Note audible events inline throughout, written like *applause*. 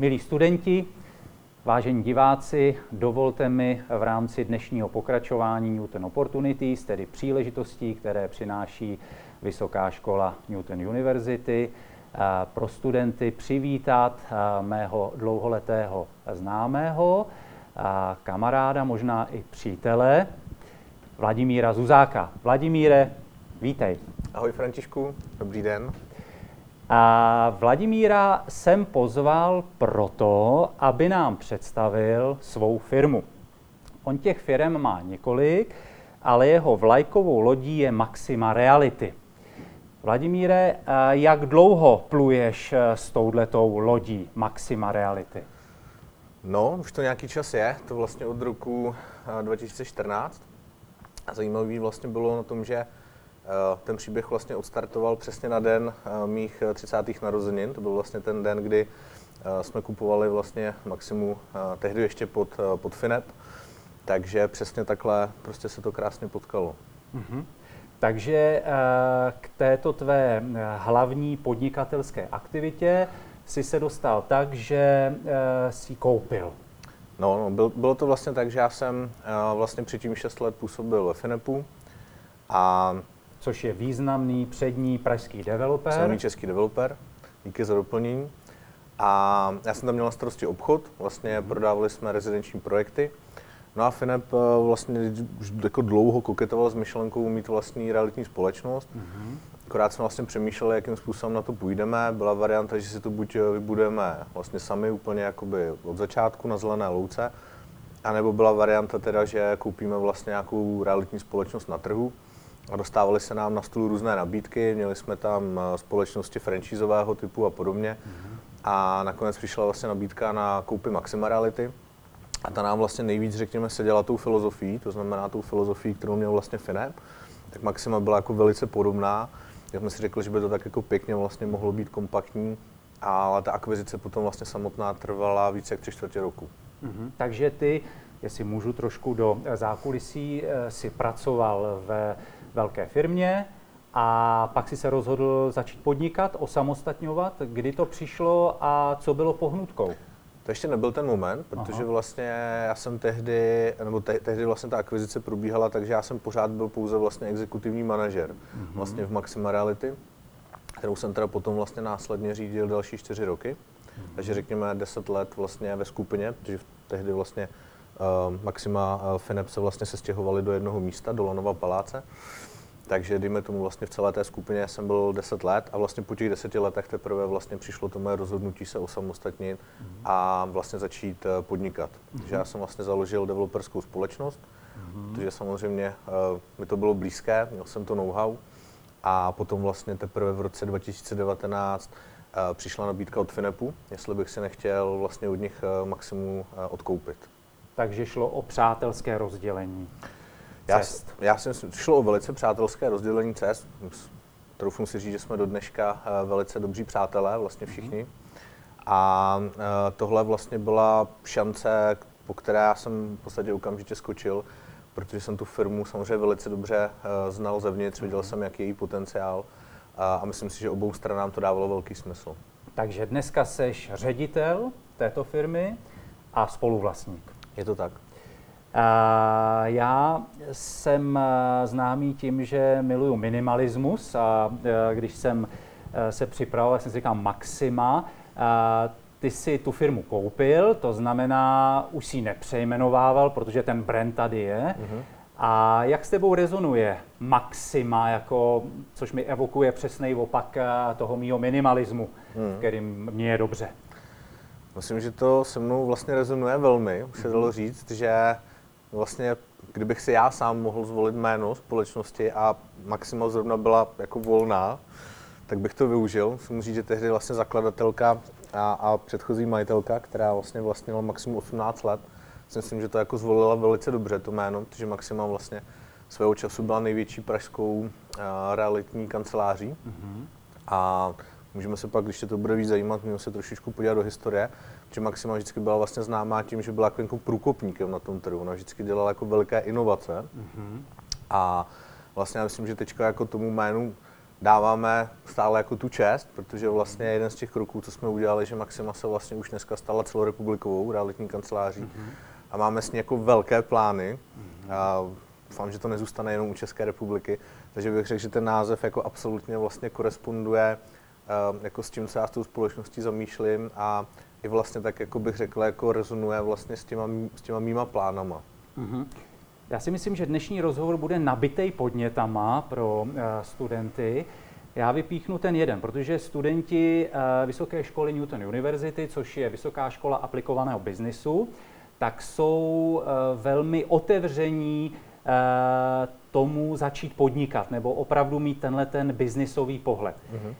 Milí studenti, vážení diváci, dovolte mi v rámci dnešního pokračování Newton Opportunities, tedy příležitostí, které přináší Vysoká škola Newton University, eh, pro studenty přivítat eh, mého dlouholetého známého, eh, kamaráda, možná i přítele, Vladimíra Zuzáka. Vladimíre, vítej. Ahoj Františku, dobrý den. A Vladimíra jsem pozval proto, aby nám představil svou firmu. On těch firm má několik, ale jeho vlajkovou lodí je Maxima Reality. Vladimíre, jak dlouho pluješ eh, s touhletou lodí Maxima Reality? No, už to nějaký čas je, to vlastně od roku 2014. A zajímavý vlastně bylo na tom, že ten příběh vlastně odstartoval přesně na den eh, mých 30. Eh, narozenin. To byl vlastně ten den, kdy jsme kupovali vlastně Maximu tehdy ještě pod, pod Finet. Takže přesně takhle prostě se to krásně potkalo. Mm-hmm. Takže k této tvé hlavní podnikatelské aktivitě si se dostal tak, že si koupil. No, no byl, bylo to vlastně tak, že já jsem vlastně předtím 6 let působil ve Finepu a což je významný přední pražský developer. Významný český developer, díky za doplnění. A já jsem tam měl na starosti obchod, vlastně mm. prodávali jsme rezidenční projekty. No a Finep eh, vlastně už jako dlouho koketoval s myšlenkou mít vlastní realitní společnost. Mm-hmm. Akorát jsme vlastně přemýšleli, jakým způsobem na to půjdeme. Byla varianta, že si to buď eh, vybudeme vlastně sami úplně jakoby od začátku na zelené louce, anebo byla varianta teda, že koupíme vlastně nějakou realitní společnost na trhu a dostávaly se nám na stůl různé nabídky, měli jsme tam eh, společnosti franchiseového typu a podobně. Mm-hmm. A nakonec přišla vlastně nabídka na koupy Maxima Reality. A ta nám vlastně nejvíc, řekněme, seděla tou filozofií, to znamená tou filozofií, kterou měl vlastně Finep. Tak Maxima byla jako velice podobná. Já jsme si řekli, že by to tak jako pěkně vlastně mohlo být kompaktní, ale ta akvizice potom vlastně samotná trvala více jak tři čtvrtě roku. Mm-hmm. Takže ty, jestli můžu trošku do zákulisí, eh, si pracoval ve velké firmě a pak si se rozhodl začít podnikat, osamostatňovat. Kdy to přišlo a co bylo pohnutkou? To ještě nebyl ten moment, protože Aha. vlastně já jsem tehdy, nebo te, tehdy vlastně ta akvizice probíhala, takže já jsem pořád byl pouze vlastně exekutivní manažer mm-hmm. vlastně v Maxima Reality, kterou jsem teda potom vlastně následně řídil další čtyři roky. Mm-hmm. Takže řekněme 10 let vlastně ve skupině, protože tehdy vlastně Maxima uh, Finep se vlastně se stěhovali do jednoho místa, do Lanova paláce. Takže dejme tomu vlastně v celé té skupině jsem byl 10 let a vlastně po těch deseti letech teprve vlastně přišlo to moje rozhodnutí se osamostatnit mm-hmm. a vlastně začít eh, podnikat. Mm-hmm. Takže já jsem vlastně založil developerskou společnost, mm-hmm. protože samozřejmě uh, mi to bylo blízké, měl jsem to know-how a potom vlastně teprve v roce 2019 uh, přišla nabídka od Finepu, jestli bych si nechtěl vlastně od nich uh, maximum uh, odkoupit. Takže šlo o přátelské rozdělení cest. Já, já jsem šlo o velice přátelské rozdělení cest. Troufnu si říct, že jsme do dneška eh, velice dobří přátelé, vlastně mhm. všichni. A eh, tohle vlastně byla šance, po které já jsem v podstatě okamžitě skočil, protože jsem tu firmu samozřejmě velice dobře eh, znal zevnitř, viděl mhm. jsem, jaký je její potenciál a myslím si, že obou stranám to dávalo velký smysl. Takže dneska seš ředitel této firmy a spoluvlastník. Je to tak. Já jsem eh, známý tím, že miluju minimalismus a eh, když jsem eh, se připravoval, jsem si říkal Maxima, ty si tu firmu koupil, to znamená, už si ji nepřejmenovával, protože ten brand tady je. Mm-hmm. A jak s tebou rezonuje Maxima, jako, což mi evokuje přesný opak toho mýho minimalismu, mm. kterým mě je dobře? Myslím, že to se mnou vlastně rezonuje velmi, už se dalo říct, že vlastně, kdybych si já sám mohl zvolit jméno společnosti a Maxima zrovna byla jako volná, tak bych to využil. Musím říct, že tehdy vlastně zakladatelka a, a předchozí majitelka, která vlastně vlastnila Maximum 18 let, si myslím, že to jako zvolila velice dobře to jméno, protože Maxima vlastně svého času byla největší pražskou uh, realitní kanceláří. Mm-hmm. A můžeme se pak, když se to bude víc zajímat, můžeme se trošičku podívat do historie že Maxima vždycky byla vlastně známá tím, že byla jako průkopníkem na tom trhu. Ona vždycky dělala jako velké inovace. Mm-hmm. A vlastně já myslím, že teďka jako tomu jménu dáváme stále jako tu čest, protože vlastně jeden z těch kroků, co jsme udělali, že Maxima se vlastně už dneska stala celorepublikovou realitní kanceláří mm-hmm. a máme s ní jako velké plány. Mm-hmm. A doufám, že to nezůstane jenom u České republiky, takže bych řekl, že ten název jako absolutně vlastně koresponduje jako s tím, co já s tou společností zamýšlím a i vlastně tak, jako bych řekl, jako rezonuje vlastně s těma, s těma mýma plánama. Mm-hmm. Já si myslím, že dnešní rozhovor bude nabitej podnětama pro uh, studenty. Já vypíchnu ten jeden, protože studenti uh, Vysoké školy Newton University, což je Vysoká škola aplikovaného biznisu, tak jsou uh, velmi otevření tomu začít podnikat nebo opravdu mít tenhle ten biznisový pohled. Uh-huh.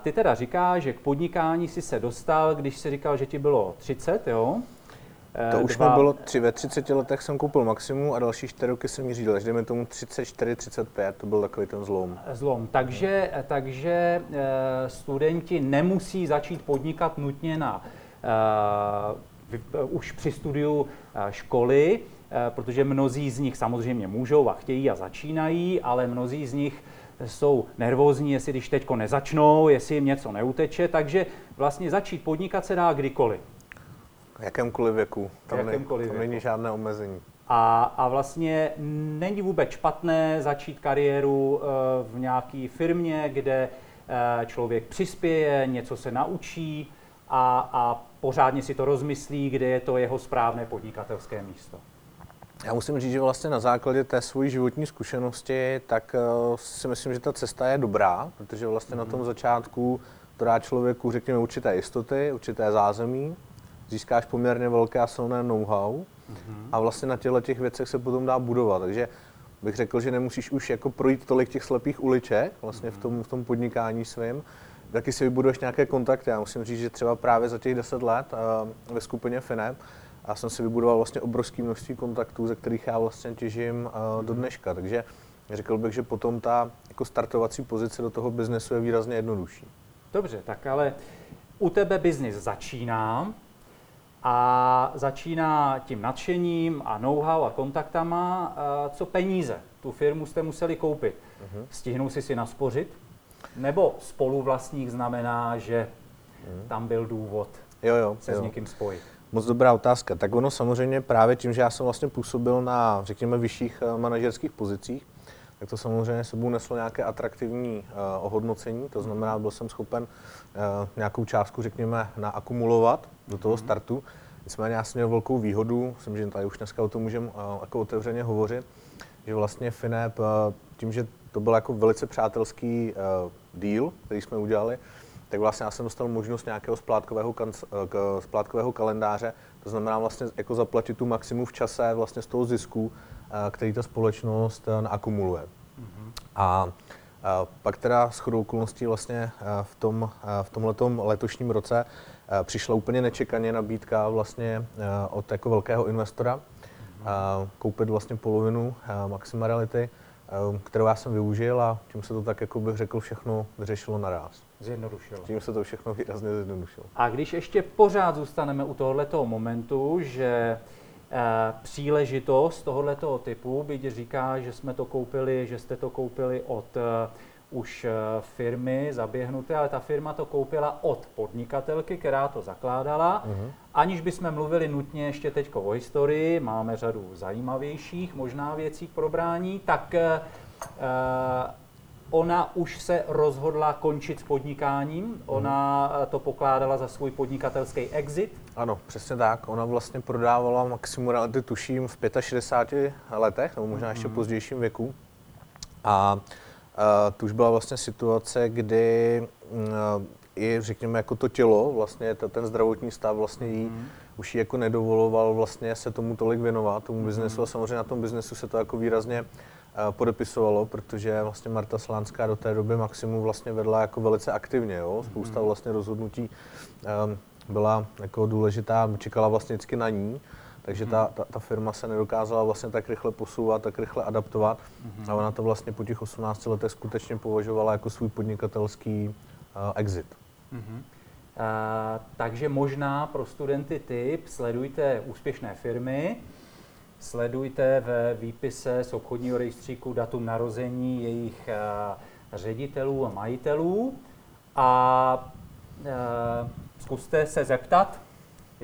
Ty teda říkáš, že k podnikání si se dostal, když si říkal, že ti bylo 30, jo? To už Dva... mi bylo tři, ve 30 letech jsem koupil maximum a další čtyři roky jsem ji řídil, až dejme tomu 34, 35, to byl takový ten zlom. Zlom, takže, takže eh, studenti nemusí začít podnikat nutně na uh, už při studiu školy, protože mnozí z nich samozřejmě můžou a chtějí a začínají, ale mnozí z nich jsou nervózní, jestli když teďko nezačnou, jestli jim něco neuteče, takže vlastně začít podnikat se dá kdykoliv. V jakémkoliv věku. Tam, jakémkoliv ne, tam věku. není žádné omezení. A, a vlastně není vůbec špatné začít kariéru eh, v nějaké firmě, kde eh, člověk přispěje, něco se naučí a, a pořádně si to rozmyslí, kde je to jeho správné podnikatelské místo. Já musím říct, že vlastně na základě té své životní zkušenosti, tak uh, si myslím, že ta cesta je dobrá, protože vlastně mm-hmm. na tom mhm. začátku to dá člověku, řekněme, určité jistoty, určité zázemí, získáš poměrně velké a silné know-how mm-hmm. a vlastně na těchto těch věcech se potom dá budovat. Takže bych řekl, že nemusíš už jako projít tolik těch slepých uliček vlastně mm-hmm. v, tom, v tom podnikání svým, taky si vybuduješ nějaké kontakty. Já musím říct, že třeba právě za těch 10 let uh, ve skupině FINEP a jsem si vybudoval vlastně obrovské množství kontaktů, ze kterých já vlastně těžím uh, do dneška. Takže řekl bych, že potom ta jako startovací pozice do toho biznesu je výrazně jednodušší. Dobře, tak ale u tebe biznis začíná a začíná tím nadšením a know-how a kontaktama. Uh, co peníze? Tu firmu jste museli koupit. Uh-huh. Stihnou si si naspořit? Nebo spoluvlastník znamená, že uh-huh. tam byl důvod jo, jo, se jo. s někým spojit? Moc dobrá otázka. Tak ono samozřejmě právě tím, že já jsem vlastně působil na, řekněme, vyšších uh, manažerských pozicích, tak to samozřejmě sebou neslo nějaké atraktivní uh, ohodnocení, to znamená, byl jsem schopen uh, nějakou částku, řekněme, naakumulovat do toho mhm. startu. Nicméně já jsem měl velkou výhodu, myslím, že tady už dneska o tom můžeme uh, jako otevřeně hovořit, že vlastně Finep, uh, tím, že to byl jako velice přátelský uh, deal, který jsme udělali, tak vlastně já jsem dostal možnost nějakého splátkového, kanc, k, splátkového kalendáře, to znamená vlastně jako zaplatit tu maximum v čase vlastně z toho zisku, který ta společnost naakumuluje. Mm-hmm. A pak teda s chodou okolností vlastně v, tom, v tomhletom letošním roce přišla úplně nečekaně nabídka vlastně od jako velkého investora mm-hmm. koupit vlastně polovinu Maxima Reality, kterou já jsem využil a tím se to tak, jako bych řekl, všechno vyřešilo naraz. Zjednodušilo. Tím se to všechno výrazně zjednodušilo. A když ještě pořád zůstaneme u tohoto momentu, že Eh, příležitost tohoto typu, byť říká, že jsme to koupili, že jste to koupili od eh, už eh, firmy zaběhnuté, ale ta firma to koupila od podnikatelky, která to zakládala. Uh-huh. Aniž bychom mluvili nutně ještě teď o historii, máme řadu zajímavějších možná věcí k probrání, tak ona už se rozhodla končit s podnikáním, ona hmm. to pokládala za svůj podnikatelský exit. Ano, přesně tak. Ona vlastně prodávala maximum reality, tuším, v 65 letech, nebo možná ještě hmm. pozdějším věku. A uh, tu už byla vlastně situace, kdy uh, i, řekněme, jako to tělo, vlastně ten zdravotní stav vlastně jí hmm. už jí jako nedovoloval vlastně se tomu tolik věnovat, tomu biznesu a samozřejmě na tom biznesu se to jako výrazně podepisovalo, protože vlastně Marta Slánská do té doby Maximu vlastně vedla jako velice aktivně, jo? spousta mhm. vlastně rozhodnutí um, byla jako důležitá, čekala vlastně vždycky na ní, takže ta, mhm. ta, ta firma se nedokázala vlastně tak rychle posouvat, tak rychle adaptovat mm-hmm. a ona to vlastně po těch 18 letech skutečně považovala jako svůj podnikatelský uh, exit. Mm-hmm. Uh, takže možná pro studenty tip, sledujte úspěšné firmy, Sledujte ve výpise z obchodního rejstříku datum narození, jejich ředitelů a majitelů a e, zkuste se zeptat,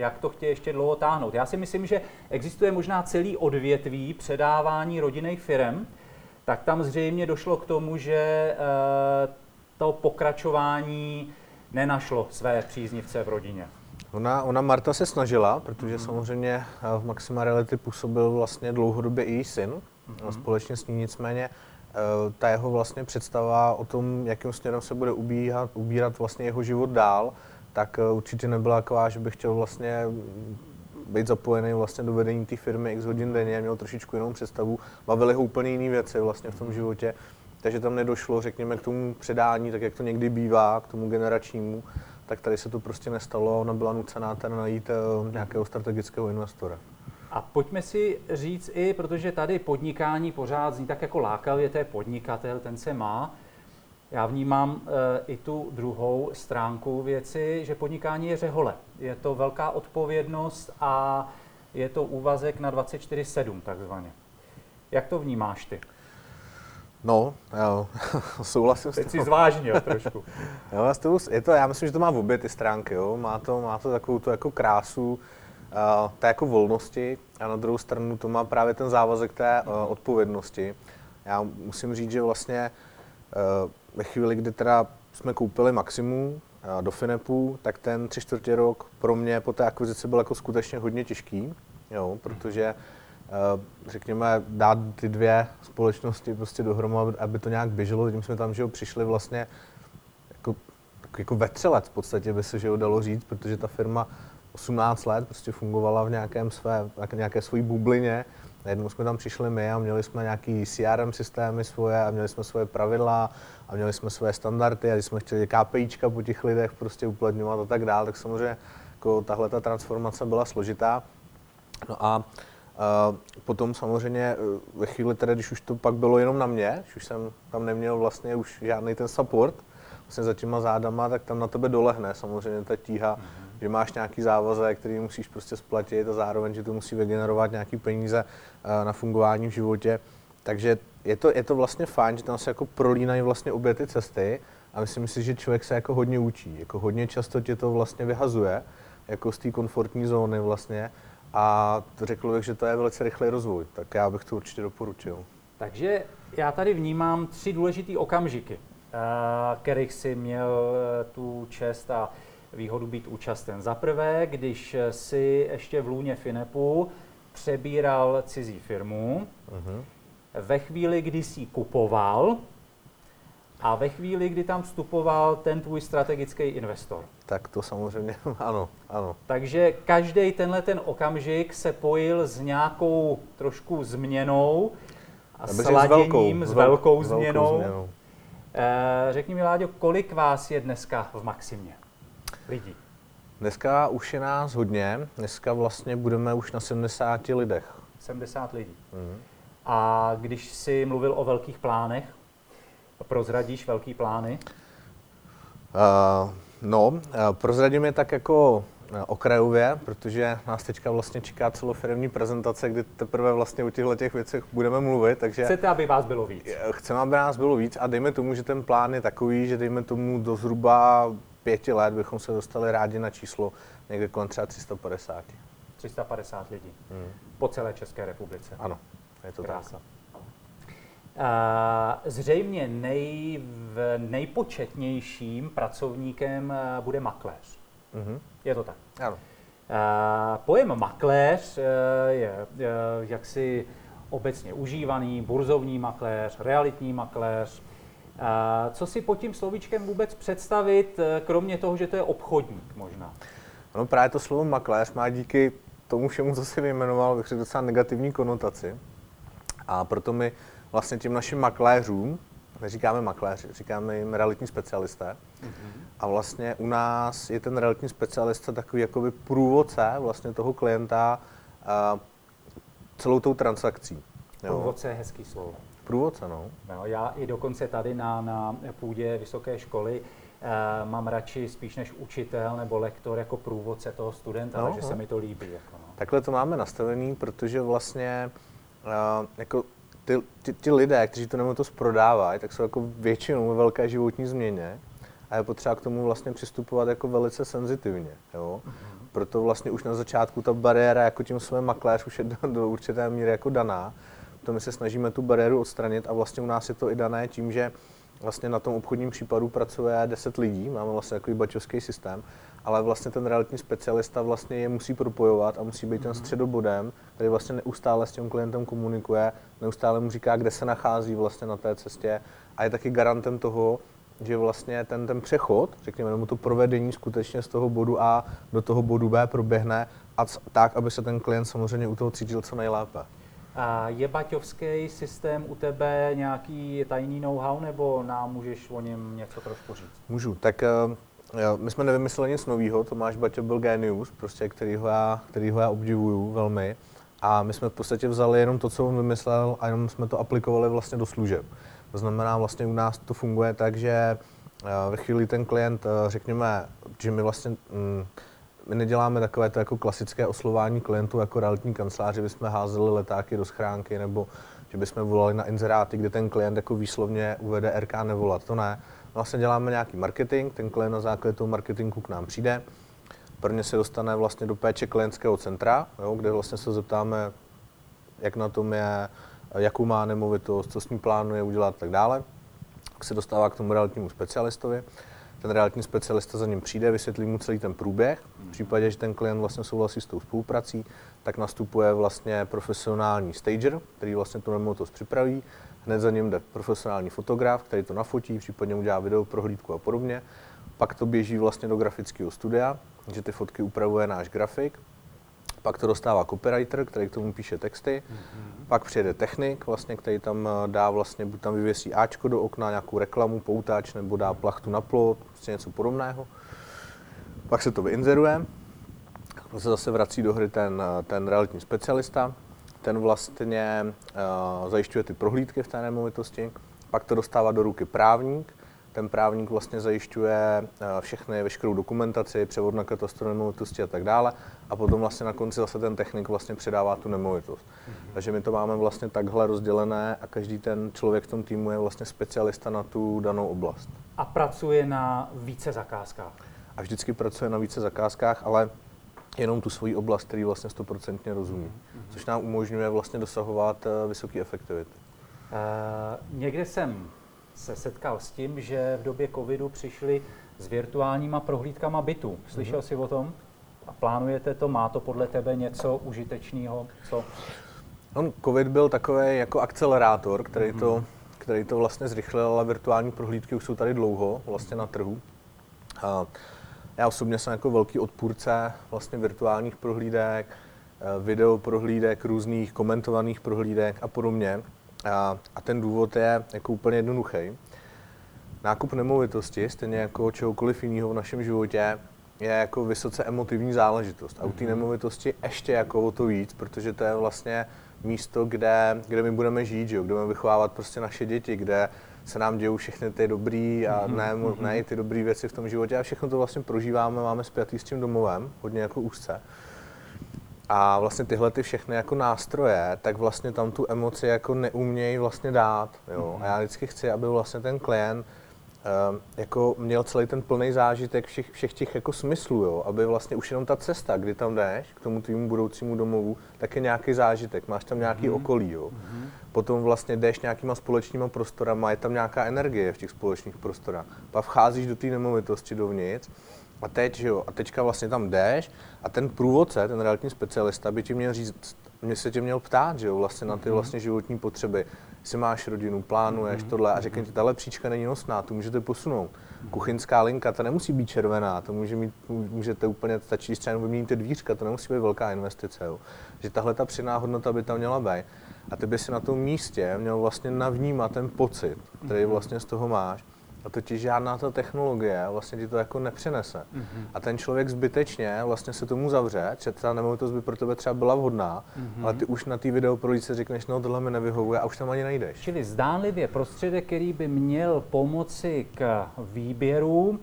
jak to chtějí ještě dlouho táhnout. Já si myslím, že existuje možná celý odvětví předávání rodinných firm, tak tam zřejmě došlo k tomu, že e, to pokračování nenašlo své příznivce v rodině. Ona, ona Marta se snažila, protože mm-hmm. samozřejmě eh, v Maxima Reality působil vlastně dlouhodobě i její syn, mm-hmm. společně s ní nicméně eh, ta jeho vlastně představa o tom, jakým směrem se bude ubíhat, ubírat vlastně jeho život dál, tak eh, určitě nebyla taková, že bych chtěl vlastně být zapojený vlastně do vedení té firmy x hodin denně, měl trošičku jinou představu, bavili ho úplně jiné věci vlastně v tom životě, takže tam nedošlo, řekněme, k tomu předání, tak jak to někdy bývá, k tomu generačnímu, tak tady se to prostě nestalo ona byla nucená ten najít eh, nějakého strategického investora. A pojďme si říct i, protože tady podnikání pořád zní tak jako lákavě, to je podnikatel, ten se má. Já vnímám e, i tu druhou stránku věci, že podnikání je řehole. Je to velká odpovědnost a je to úvazek na 24-7 takzvaně. Jak to vnímáš ty? No, já *laughs* souhlasím Teď s Teď si zvážnil trošku. *laughs* jo, já, tebou, je to, já myslím, že to má v obě ty stránky. Jo. Má, to, má to takovou tu jako krásu, uh, té jako volnosti a na druhou stranu to má právě ten závazek té uh, odpovědnosti. Já musím říct, že vlastně uh, ve chvíli, kdy teda jsme koupili Maximu uh, do Finepu, tak ten tři čtvrtě rok pro mě po té akvizici byl jako skutečně hodně těžký, jo, protože Eh, řekněme, dát ty dvě společnosti prostě dohromady, aby to nějak běželo. Tím jsme tam, že jo, přišli vlastně jako, jako vetřelec v podstatě by se že jo, dalo říct, protože ta firma 18 let prostě fungovala v nějakém své, nějaké svojí bublině. Najednou jsme tam přišli my a měli jsme nějaký CRM systémy svoje a měli jsme svoje pravidla a měli jsme svoje standardy a když jsme chtěli KPIčka po těch lidech prostě uplatňovat a tak dále, tak samozřejmě jako tahle ta transformace byla složitá. No a a potom samozřejmě eh, ve chvíli, teda, když už to pak bylo jenom na mě, když už jsem tam neměl vlastně už žádný ten support, vlastně za těma zádama, tak tam na tebe dolehne samozřejmě ta tíha, mm-hmm. Že máš nějaký závazek, který musíš prostě splatit a zároveň, že to musí vygenerovat nějaký peníze eh, na fungování v životě. Takže je to, je to vlastně fajn, že tam se jako prolínají vlastně obě ty cesty a myslím si, že člověk se jako hodně učí. Jako hodně často tě to vlastně vyhazuje, jako z té komfortní zóny vlastně a řekl bych, že to je velice rychlý rozvoj, tak já bych to určitě doporučil. Takže já tady vnímám tři důležité okamžiky, eh, kterých si měl eh, tu čest a výhodu být účasten. Za prvé, když si ještě v lůně Finepu přebíral cizí firmu, uh-huh. ve chvíli, kdy si kupoval, a ve chvíli, kdy tam vstupoval ten tvůj strategický investor. Tak to samozřejmě, *laughs* ano, ano. Takže každý tenhle ten okamžik se pojil s nějakou trošku změnou a sladěním, s velkou, s velkou změnou. Velkou změnou. E, řekni mi, Láďo, kolik vás je dneska v Maximě lidí? Dneska už je nás hodně. Dneska vlastně budeme už na 70 lidech. 70 lidí. Mm. A když jsi mluvil o velkých plánech, Prozradíš velký plány? Uh, no, uh, prozradím je tak jako okrajově, protože nás teďka vlastně čeká celofirmní prezentace, kdy teprve vlastně o těchto těch věcech budeme mluvit, takže... Chcete, aby vás bylo víc? Chceme, aby nás bylo víc a dejme tomu, že ten plán je takový, že dejme tomu do zhruba pěti let bychom se dostali rádi na číslo někde kolem třeba 350. 350 lidí hmm. po celé České republice. Ano, je to Krása. tak. Zřejmě nej, nejpočetnějším pracovníkem eh, bude makléř. Mm-hmm. Je to tak? Ano. Pojem makléř eh, je jaksi obecně užívaný, burzovní makléř, realitní makléř. Co si pod tím slovíčkem vůbec představit, eh, kromě toho, že to je obchodník možná? No právě to slovo makléř má díky tomu všemu, co si vyjmenoval, docela negativní konotaci. A proto mi vlastně těm našim makléřům, neříkáme makléři, říkáme jim realitní specialisté. Mm-hmm. A vlastně u nás je ten realitní specialista takový jakoby průvodce vlastně toho klienta uh, celou tou transakcí. Průvodce je hezký slovo. Průvodce, no. no. Já i dokonce tady na, na půdě vysoké školy uh, mám radši spíš než učitel nebo lektor jako průvodce toho studenta, no, takže no. se mi to líbí. Jako, no. Takhle to máme nastavený, protože vlastně uh, jako ty, ty, ty lidé, kteří to nemovitost prodávají, tak jsou jako většinou ve velké životní změně a je potřeba k tomu vlastně přistupovat jako velice senzitivně. Jo? Mm-hmm. Proto vlastně už na začátku ta bariéra jako tím svým makléř už je do, do určité míry jako daná. To my se snažíme tu bariéru odstranit a vlastně u nás je to i dané tím, že vlastně na tom obchodním případu pracuje 10 lidí, máme vlastně takový bačovský systém, ale vlastně ten realitní specialista vlastně je musí propojovat a musí být ten mhm. středobodem, který vlastně neustále s tím klientem komunikuje, neustále mu říká, kde se nachází vlastně na té cestě a je taky garantem toho, že vlastně ten, ten přechod, řekněme mu to provedení skutečně z toho bodu A do toho bodu B proběhne a tak, aby se ten klient samozřejmě u toho cítil co nejlépe. A je baťovský systém u tebe nějaký tajný know-how, nebo nám můžeš o něm něco trošku říct? Můžu. Tak uh, my jsme nevymysleli nic nového, Tomáš Baťo byl genius, prostě, kterýho já, kterýho já obdivuju velmi. A my jsme v podstatě vzali jenom to, co on vymyslel a jenom jsme to aplikovali vlastně do služeb. To znamená, vlastně u nás to funguje tak, že eh, ve chvíli ten klient, eh, řekněme, že my vlastně mm, my neděláme takové to jako klasické oslování klientů jako realitní kanceláři, bychom házeli letáky do schránky nebo že bychom volali na inzeráty, kde ten klient jako výslovně uvede RK nevolat. To ne. Vlastně děláme nějaký marketing, ten klient na základě toho marketingu k nám přijde, prvně se dostane vlastně do péče klientského centra, jo, kde vlastně se zeptáme, jak na tom je, jakou má nemovitost, co s ní plánuje udělat a tak dále. Tak se dostává k tomu realitnímu specialistovi. Ten realitní specialista za ním přijde, vysvětlí mu celý ten průběh. V případě, že ten klient vlastně souhlasí s tou spoluprací, tak nastupuje vlastně profesionální stager, který vlastně tu nemovitost připraví. Hned za ním jde profesionální fotograf, který to nafotí, případně udělá video prohlídku a podobně. Pak to běží vlastně do grafického studia, že ty fotky upravuje náš grafik. Pak to dostává copywriter, který k tomu píše texty. Mm-hmm. Pak přijede technik, vlastně, který tam eh, dá vlastně, buď tam vyvěsí Ačko do okna, nějakou reklamu, poutáč, nebo dá plachtu na plot, prostě něco podobného. Pak se to vyinzeruje, pak se zase vrací do hry ten, eh, ten realitní specialista, ten vlastně uh, zajišťuje ty prohlídky v té nemovitosti, pak to dostává do ruky právník, ten právník vlastně zajišťuje eh, všechny, veškerou dokumentaci, převod na katastru nemovitosti a tak dále. A potom vlastně na konci zase ten technik vlastně předává tu nemovitost. Mm-hmm. Takže my to máme vlastně takhle rozdělené a každý ten člověk v tom týmu je vlastně specialista na tu danou oblast. A pracuje na více zakázkách? A vždycky pracuje na více zakázkách, ale jenom tu svoji oblast, který vlastně stoprocentně rozumí. Mm-hmm. Což nám umožňuje vlastně dosahovat eh, vysoké efektivity. Uh, někde jsem se setkal s tím, že v době covidu přišli s virtuálníma prohlídkama bytu. Slyšel mm-hmm. jsi o tom? A plánujete to? Má to podle tebe něco užitečného? Co? On COVID byl takový jako akcelerátor, který, mm-hmm. to, který to vlastně zrychlil, ale virtuální prohlídky už jsou tady dlouho vlastně na trhu. A já osobně jsem jako velký odpůrce vlastně virtuálních prohlídek, eh, video prohlídek, různých komentovaných prohlídek a podobně. A, a ten důvod je jako úplně jednoduchý. Nákup nemovitosti, stejně jako čehokoliv jiného v našem životě, je jako vysoce emotivní záležitost. A u té mhm. nemovitosti ještě jako o to víc, protože to je vlastně místo, kde, kde my budeme žít, že jo? kde budeme vychovávat prostě naše děti, kde se nám dějou všechny ty dobrý a mhm, ne, mhm. ne i ty dobré věci v tom životě a všechno to vlastně prožíváme, máme spjatý s tím domovem, hodně jako úzce. A vlastně tyhle ty všechny jako nástroje, tak vlastně tam tu emoci jako neumějí vlastně dát. Jo? A já vždycky chci, aby vlastně ten klient um, jako měl celý ten plný zážitek všech, všech těch jako smyslů, jo? aby vlastně už jenom ta cesta, kdy tam jdeš k tomu tvýmu budoucímu domovu, tak je nějaký zážitek, máš tam nějaký mm-hmm. okolí. Jo? Mm-hmm. Potom vlastně jdeš nějakýma společnýma prostorama, je tam nějaká energie v těch společných prostorách. Pak vcházíš do té nemovitosti dovnitř a teď, že jo, a teďka vlastně tam jdeš a ten průvodce, ten realitní specialista by ti měl říct, mě se tě měl ptát, že jo, vlastně na ty mhm. vlastně životní potřeby. Jestli máš rodinu, plánuješ mm-hmm. tohle a řekne ti, tahle příčka není nosná, tu můžete posunout. Mm-hmm. Kuchyňská linka, ta nemusí být červená, to může mít, můžete úplně, stačí třeba jenom vyměnit dvířka, to nemusí být velká investice, jo. Že tahle ta přiná hodnota by tam měla být. A ty by si na tom místě měl vlastně navnímat ten pocit, který mhm. vlastně z toho máš a totiž žádná ta technologie vlastně ti to jako nepřinese. Mm-hmm. A ten člověk zbytečně vlastně se tomu zavře, že ta nemovitost by pro tebe třeba byla vhodná, mm-hmm. ale ty už na té video se řekneš, no tohle mi nevyhovuje a už tam ani nejdeš. Čili zdánlivě prostředek, který by měl pomoci k výběru,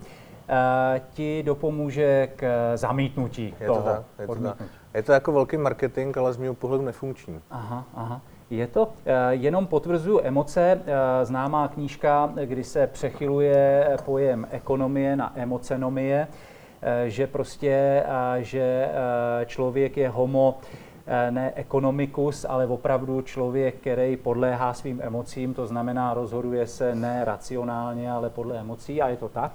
Uh, ti dopomůže k zamítnutí je toho to tak, je to, tak. je to jako velký marketing, ale z mého pohledu nefunkční. Aha, aha. Je to, jenom potvrzuju emoce, známá knížka, kdy se přechyluje pojem ekonomie na emocenomie, že prostě, že člověk je homo ne ekonomikus, ale opravdu člověk, který podléhá svým emocím, to znamená rozhoduje se ne racionálně, ale podle emocí a je to tak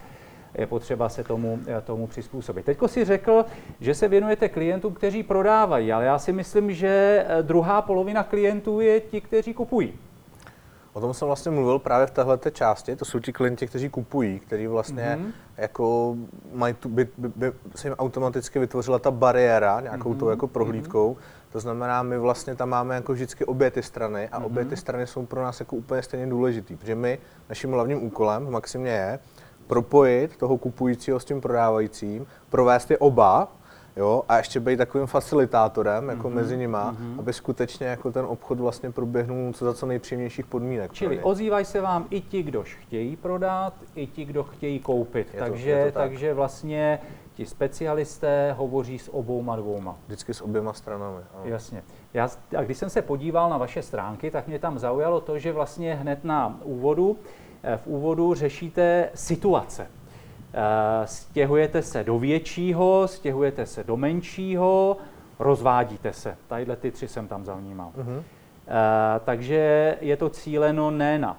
je potřeba se tomu, tomu přizpůsobit. Teďko si řekl, že se věnujete klientům, kteří prodávají, ale já si myslím, že druhá polovina klientů je ti, kteří kupují. O tom jsem vlastně mluvil právě v téhle části. To jsou ti klienti, kteří kupují, kteří vlastně mm-hmm. jako mají tu, by, by, by, se jim automaticky vytvořila ta bariéra nějakou mm-hmm. tou jako prohlídkou. Mm-hmm. To znamená, my vlastně tam máme jako vždycky obě ty strany a mm-hmm. obě ty strany jsou pro nás jako úplně stejně důležitý, protože my, naším hlavním úkolem v Maximě je propojit toho kupujícího s tím prodávajícím, provést je oba, jo, a ještě být takovým facilitátorem jako mm-hmm, mezi nima, mm-hmm. aby skutečně jako ten obchod vlastně proběhnul co za co nejpříjemnějších podmínek. Čili ozývají se vám i ti, kdo chtějí prodat, i ti, kdo chtějí koupit. Je takže, to, to tak. takže vlastně ti specialisté hovoří s obouma dvouma. Vždycky s oběma stranami. Ano. Jasně. Já, a když jsem se podíval na vaše stránky, tak mě tam zaujalo to, že vlastně hned na úvodu, v úvodu řešíte situace. Eh, stěhujete se do většího, stěhujete se do menšího, rozvádíte se. Tadyhle ty tři jsem tam zavnímal. Uh-huh. takže je to cíleno ne na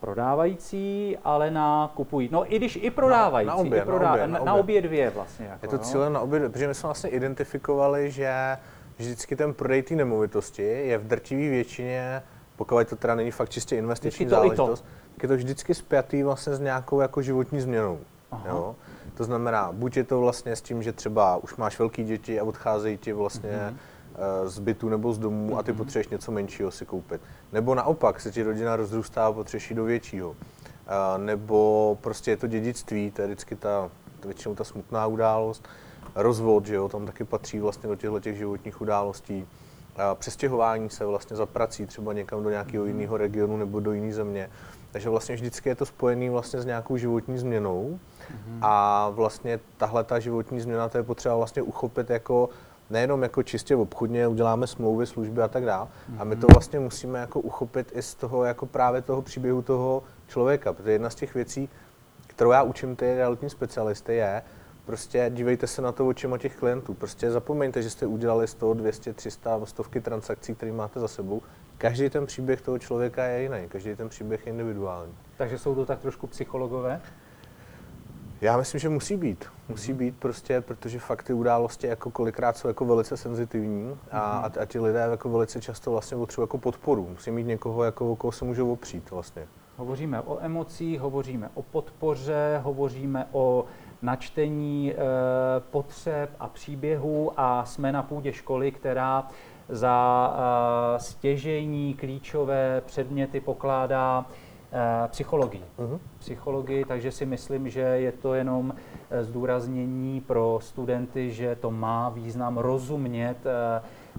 prodávající, ale na kupují. No i když i prodávající, na, na, obě, i prodá, na, obě, na, obě. na obě dvě vlastně. Jako, je to no. cíleno na obě, protože my jsme vlastně identifikovali, že vždycky ten prodej té nemovitosti je v drtivé většině, pokud to teda není fakt čistě investiční záležitost, tak je to vždycky spjatý vlastně s nějakou jako životní změnou. Jo? To znamená, buď je to vlastně s tím, že třeba už máš velké děti a odcházejí ti vlastně mm-hmm. z bytu nebo z domu mm-hmm. a ty mhm. potřebuješ něco menšího si koupit. Nebo naopak se ti rodina rozrůstá a potřebuješ do většího. Eh, nebo prostě je to dědictví, to je vždycky ta, většinou ta smutná událost. Rozvod, že jo, tam taky patří vlastně do těchto těch životních událostí. Přestěhování se vlastně za prací třeba někam do nějakého mhm. jiného regionu nebo do jiné země. Takže vlastně vždycky je to spojené vlastně s nějakou životní změnou. Mm-hmm. A vlastně tahle ta životní změna, to je potřeba vlastně uchopit jako nejenom jako čistě obchodně, uděláme smlouvy, služby a tak dále, mm-hmm. a my to mhm. vlastně musíme jako uchopit i z toho jako právě toho příběhu toho člověka, protože jedna z těch věcí, kterou já učím ty realitní specialisty je, prostě dívejte se na to očima těch klientů. Prostě zapomeňte, že jste udělali 100, 200, 300, stovky transakcí, které máte za sebou. Každý ten příběh toho člověka je jiný, každý ten příběh je individuální. Takže jsou to tak trošku psychologové? Já myslím, že musí být. Musí mm-hmm. být prostě, protože fakt ty události jako kolikrát jsou jako velice senzitivní a, mm-hmm. a, a ti lidé jako velice často vlastně potřebují jako podporu. Musí mít někoho, jako, o koho se můžou opřít vlastně. Hovoříme o emocích, hovoříme o podpoře, hovoříme o načtení e, potřeb a příběhů a jsme na půdě školy, která za e, stěžení klíčové předměty pokládá e, psychologii. Uh-huh. Psychologii, takže si myslím, že je to jenom zdůraznění pro studenty, že to má význam rozumět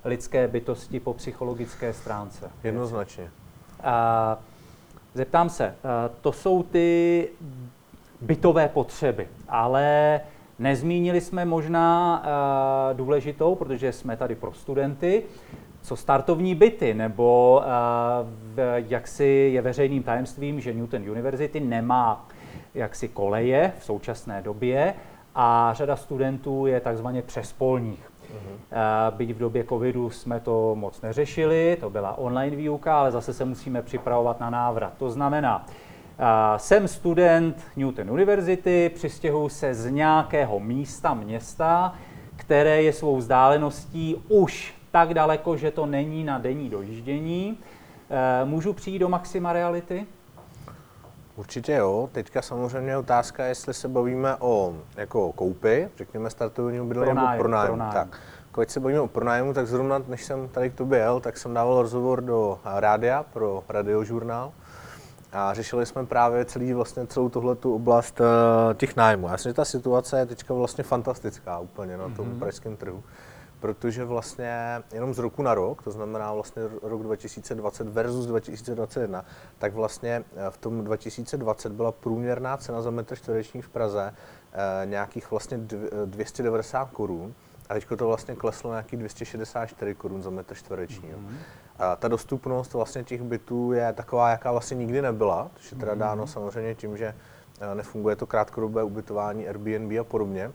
lidské bytosti po psychologické stránce. Jednoznačně. A, zeptám se, to jsou ty bytové potřeby. Ale nezmínili jsme možná uh, důležitou, protože jsme tady pro studenty, co startovní byty, nebo uh, v, jaksi je veřejným tajemstvím, že Newton University nemá jaksi koleje v současné době a řada studentů je takzvaně přespolních. Uh-huh. Byť v době covidu jsme to moc neřešili, to byla online výuka, ale zase se musíme připravovat na návrat. To znamená, jsem student Newton University, přistěhuji se z nějakého místa, města, které je svou vzdáleností už tak daleko, že to není na denní dojíždění. E, můžu přijít do maxima reality? Určitě jo. Teďka samozřejmě otázka, jestli se bavíme o jako koupy, řekněme startovního bydlení nebo pronájem. pronájem. Tak. Když se bavíme o pronájmu, tak zrovna, než jsem tady k tobě jel, tak jsem dával rozhovor do rádia pro radiožurnál a řešili jsme právě celý, vlastně celou tuhletu oblast uh, těch nájmů. Já myslím, že ta situace je teďka vlastně fantastická úplně na tom mm-hmm. pražském trhu, protože vlastně jenom z roku na rok, to znamená vlastně rok 2020 versus 2021, tak vlastně eh, v tom 2020 byla průměrná cena za metr čtvereční v Praze uh, nějakých vlastně 290 korun a teď to vlastně kleslo na nějaký 264 korun za metr čtvereční. Mm-hmm. Ta dostupnost vlastně těch bytů je taková, jaká vlastně nikdy nebyla, což je teda mm-hmm. dáno samozřejmě tím, že eh, nefunguje to krátkodobé ubytování Airbnb a podobně.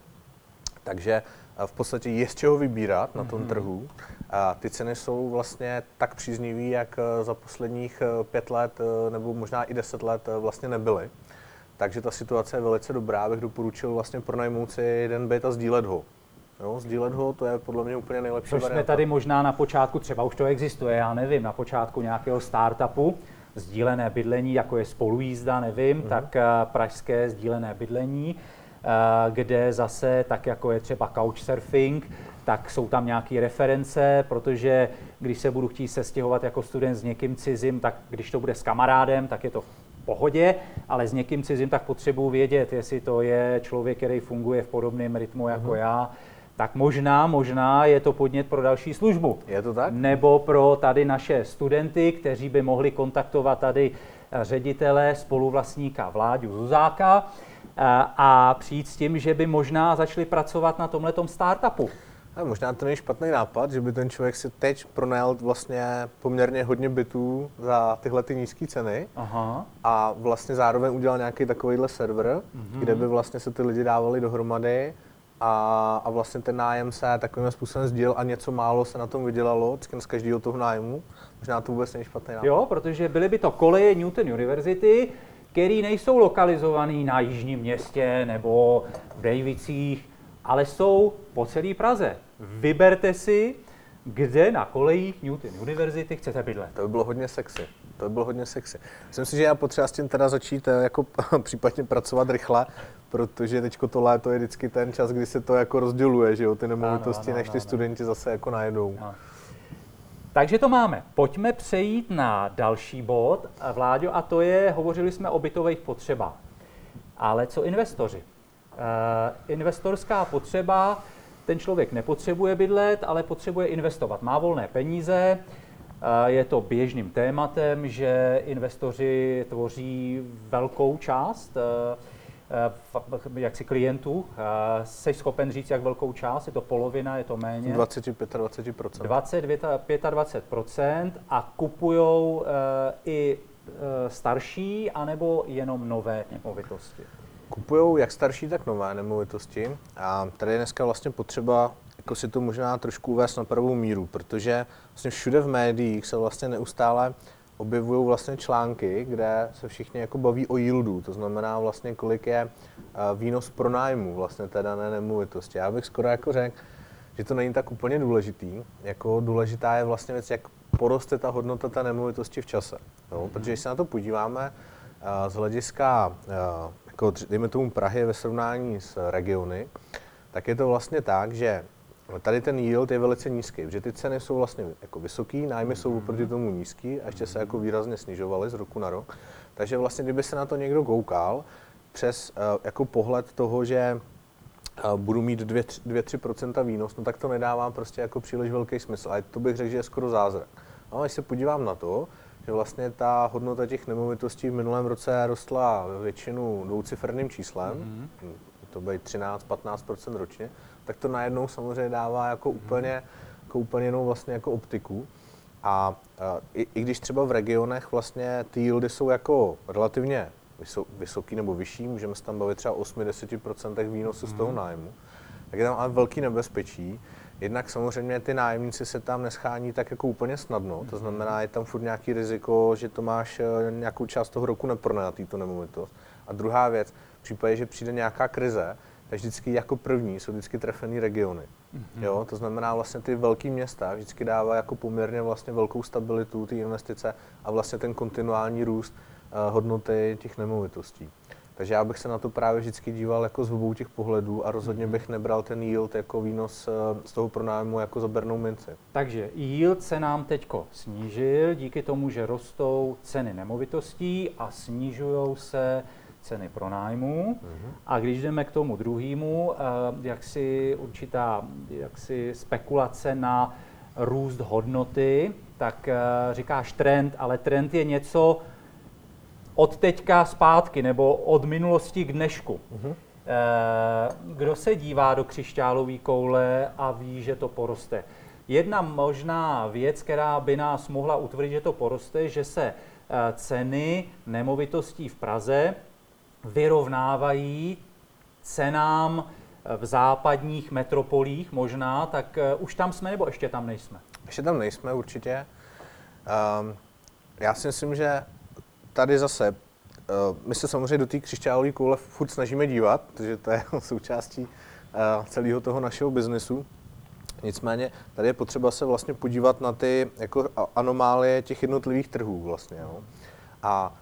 Takže eh, v podstatě je z čeho vybírat na tom mm-hmm. trhu. A ty ceny jsou vlastně tak příznivé, jak eh, za posledních pět let nebo možná i deset let vlastně nebyly. Takže ta situace je velice dobrá, bych doporučil vlastně pronajmout si jeden byt a sdílet ho. Jo, sdílet ho, to je podle mě úplně nejlepší Což varianta. jsme tady možná na počátku, třeba už to existuje, já nevím, na počátku nějakého startupu, sdílené bydlení, jako je spolujízda, nevím, mm-hmm. tak uh, pražské sdílené bydlení, uh, kde zase, tak jako je třeba couchsurfing, tak jsou tam nějaké reference, protože když se budu chtít sestěhovat jako student s někým cizím, tak když to bude s kamarádem, tak je to pohodě, ale s někým cizím tak potřebuji vědět, jestli to je člověk, který funguje v podobném rytmu jako uh-huh. já, tak možná, možná je to podnět pro další službu. Je to tak? Nebo pro tady naše studenty, kteří by mohli kontaktovat tady eh, ředitele, spoluvlastníka Vláďu Zuzáka eh, a přijít s tím, že by možná začali pracovat na tomhletom startupu. A možná to není špatný nápad, že by ten člověk si teď pronajal vlastně poměrně hodně bytů za tyhle ty nízké ceny Aha. a vlastně zároveň udělal nějaký takovýhle server, mm-hmm. kde by vlastně se ty lidi dávali dohromady a, a vlastně ten nájem se takovým způsobem sdíl a něco málo se na tom vydělalo z každého toho nájmu. Možná to vůbec není špatný nápad. Jo, protože byly by to koleje Newton University, které nejsou lokalizované na jižním městě nebo v Dejvicích, ale jsou po celé Praze. Vyberte si, kde na kolejích Newton University chcete bydlet. To by bylo hodně sexy. To by bylo hodně sexy. Myslím si, že já potřeba s tím teda začít eh, jako *laughs* případně pracovat rychle, protože teď to léto je vždycky ten čas, kdy se to jako rozděluje, že jo, ty nemovitosti, než ty ano, studenti zase jako najedou. Ano. Takže to máme. Pojďme přejít na další bod, Vláďo, a to je, hovořili jsme o bytových potřebách. Ale co investoři? Uh, investorská potřeba, ten člověk nepotřebuje bydlet, ale potřebuje investovat. Má volné peníze, uh, je to běžným tématem, že investoři tvoří velkou část uh, jaksi klientů. Jsi schopen říct, jak velkou část? Je to polovina, je to méně? 20-25%. 20-25% a kupují i starší, anebo jenom nové nemovitosti? Kupují jak starší, tak nové nemovitosti. A tady je dneska vlastně potřeba jako si to možná trošku uvést na pravou míru, protože vlastně všude v médiích se vlastně neustále objevují vlastně články, kde se všichni jako baví o yieldu, to znamená vlastně kolik je eh, výnos pro nájmu vlastně té dané nemovitosti. Já bych skoro jako řekl, že to není tak úplně důležitý, jako důležitá je vlastně věc, jak poroste ta hodnota té nemovitosti v čase. Jo? Protože když se na to podíváme eh, z hlediska eh, jako dejme tomu Prahy ve srovnání s regiony, tak je to vlastně tak, že tady ten yield je velice nízký, protože ty ceny jsou vlastně jako vysoký, nájmy jsou oproti tomu nízký a ještě se jako výrazně snižovaly z roku na rok. Takže vlastně, kdyby se na to někdo koukal přes uh, jako pohled toho, že uh, budu mít 2-3% výnos, no tak to nedává prostě jako příliš velký smysl. A to bych řekl, že je skoro zázrak. No, když se podívám na to, že vlastně ta hodnota těch nemovitostí v minulém roce rostla většinu dvouciferným číslem, mm-hmm. to by 13-15% ročně, tak to najednou samozřejmě dává jako mm-hmm. úplně, jako úplně jinou vlastně jako optiku. A, i, i, když třeba v regionech vlastně ty yieldy jsou jako relativně vysoký nebo vyšší, můžeme se tam bavit třeba 8-10% výnosu z toho mhm. nájmu, tak je tam ale velký nebezpečí, Jednak samozřejmě ty nájemníci se tam neschání tak jako úplně snadno, to znamená, je tam furt nějaký riziko, že to máš eh, nějakou část toho roku nepronajatý tu nemovitost. A druhá věc, v případě, že přijde nějaká krize, vždycky jako první jsou vždycky trefený regiony. Mm-hmm. Jo, to znamená vlastně ty velké města vždycky dává jako poměrně vlastně velkou stabilitu ty investice a vlastně ten kontinuální růst uh, hodnoty těch nemovitostí. Takže já bych se na to právě vždycky díval jako z obou těch pohledů a rozhodně bych nebral ten yield jako výnos eh, z toho pronájmu jako za bernou minci. Takže yield se nám teď snížil díky tomu, že rostou ceny nemovitostí a snižují se ceny pronájmu. Mm-hmm. A když jdeme k tomu druhému, eh, jak si určitá jak si spekulace na růst hodnoty, tak eh, říkáš trend, ale trend je něco, od teďka zpátky nebo od minulosti k dnešku. Uh-huh. kdo se dívá do křišťálové koule a ví, že to poroste? Jedna možná věc, která by nás mohla utvrdit, že to poroste, že se ceny nemovitostí v Praze vyrovnávají cenám v západních metropolích možná, tak už tam jsme nebo ještě tam nejsme? Ještě tam nejsme určitě. Um, já si myslím, že tady zase, uh, my se samozřejmě do té křišťálové koule furt snažíme dívat, protože to je *laughs* součástí uh, celého toho našeho biznesu. Nicméně tady je potřeba se vlastně podívat na ty jako anomálie těch jednotlivých trhů vlastně. Jo. A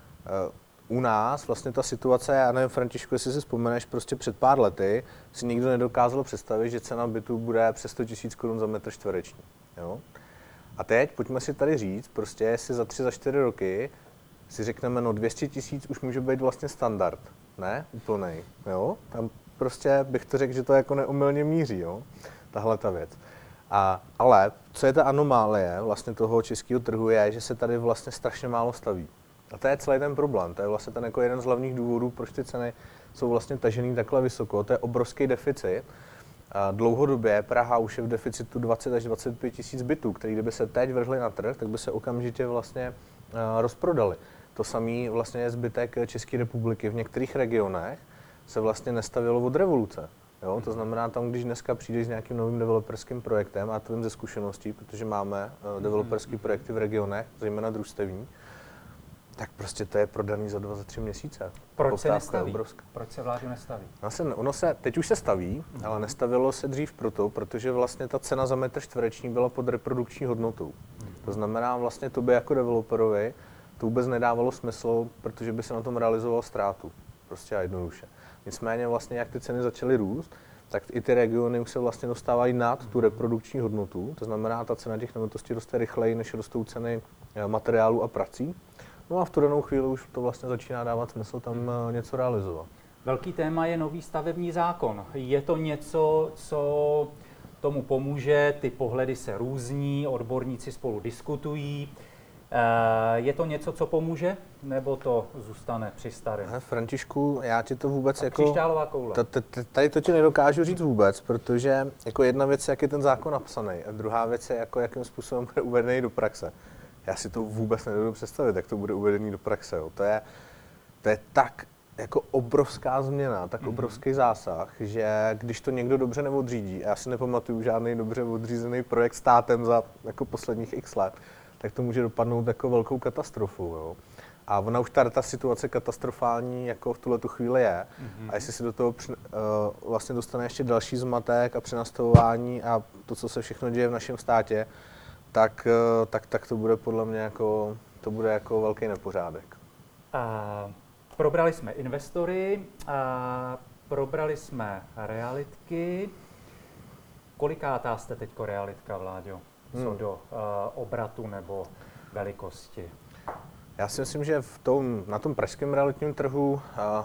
uh, u nás vlastně ta situace, já nevím, Františku, jestli si vzpomeneš, prostě před pár lety si nikdo nedokázal představit, že cena bytu bude přes 100 000 korun za metr čtvereční. Jo? A teď pojďme si tady říct, prostě jestli za tři, za čtyři roky si řekneme, no 200 tisíc už může být vlastně standard, ne? Úplnej, jo? Tam prostě bych to řekl, že to jako neumylně míří, jo? Tahle ta věc. A, ale co je ta anomálie vlastně toho českého trhu je, že se tady vlastně strašně málo staví. A to je celý ten problém. To je vlastně ten jako jeden z hlavních důvodů, proč ty ceny jsou vlastně tažený takhle vysoko. To je obrovský deficit. A dlouhodobě Praha už je v deficitu 20 až 25 tisíc bytů, který kdyby se teď vrhli na trh, tak by se okamžitě vlastně rozprodali. To samý vlastně je zbytek České republiky. V některých regionech se vlastně nestavilo od revoluce. Jo? To znamená, tam, když dneska přijdeš s nějakým novým developerským projektem, a to vím ze zkušeností, protože máme developerské projekty v regionech, zejména družstevní, tak prostě to je prodaný za dva, za tři měsíce. Proč se nestaví? Proč se vládu nestaví? No se, ono se, teď už se staví, mm-hmm. ale nestavilo se dřív proto, protože vlastně ta cena za metr čtvereční byla pod reprodukční hodnotou. Mm-hmm. To znamená vlastně to by jako developerovi to vůbec nedávalo smysl, protože by se na tom realizoval ztrátu. Prostě a jednoduše. Nicméně vlastně, jak ty ceny začaly růst, tak i ty regiony už se vlastně dostávají nad tu reprodukční hodnotu. To znamená, ta cena těch nemovitostí roste rychleji, než rostou ceny eh, materiálu a prací. No a v tu danou chvíli už to vlastně začíná dávat smysl tam eh, něco realizovat. Velký téma je nový stavební zákon. Je to něco, co tomu pomůže, ty pohledy se různí, odborníci spolu diskutují. Eh, je to něco, co pomůže, nebo to zůstane při starém? Františku, já ti to vůbec A jako... Křišťálová koule. Tady to ti nedokážu říct vůbec, protože jako jedna věc je, jak je ten zákon napsaný, a druhá věc je, jako jakým způsobem bude uvedený do praxe. Já si to vůbec nedovedu představit, jak to bude uvedený do praxe. Jo. To, je, to je tak jako obrovská změna, tak mm-hmm. obrovský zásah, že když to někdo dobře neodřídí, a já si nepamatuju žádný dobře odřízený projekt státem za jako posledních x let, tak to může dopadnout jako velkou katastrofu. Jo. A ona už ta, ta situace katastrofální jako v tuhle tu chvíli je. Mm-hmm. A jestli si do toho při, uh, vlastně dostane ještě další zmatek a přenastavování a to, co se všechno děje v našem státě, tak, uh, tak, tak to bude podle mě jako, to bude jako velký nepořádek. A probrali jsme investory, a probrali jsme realitky. Kolikátá jste teď realitka, Vláďo? co hmm. do uh, obratu nebo velikosti? Já si myslím, že v tom, na tom pražském realitním trhu uh,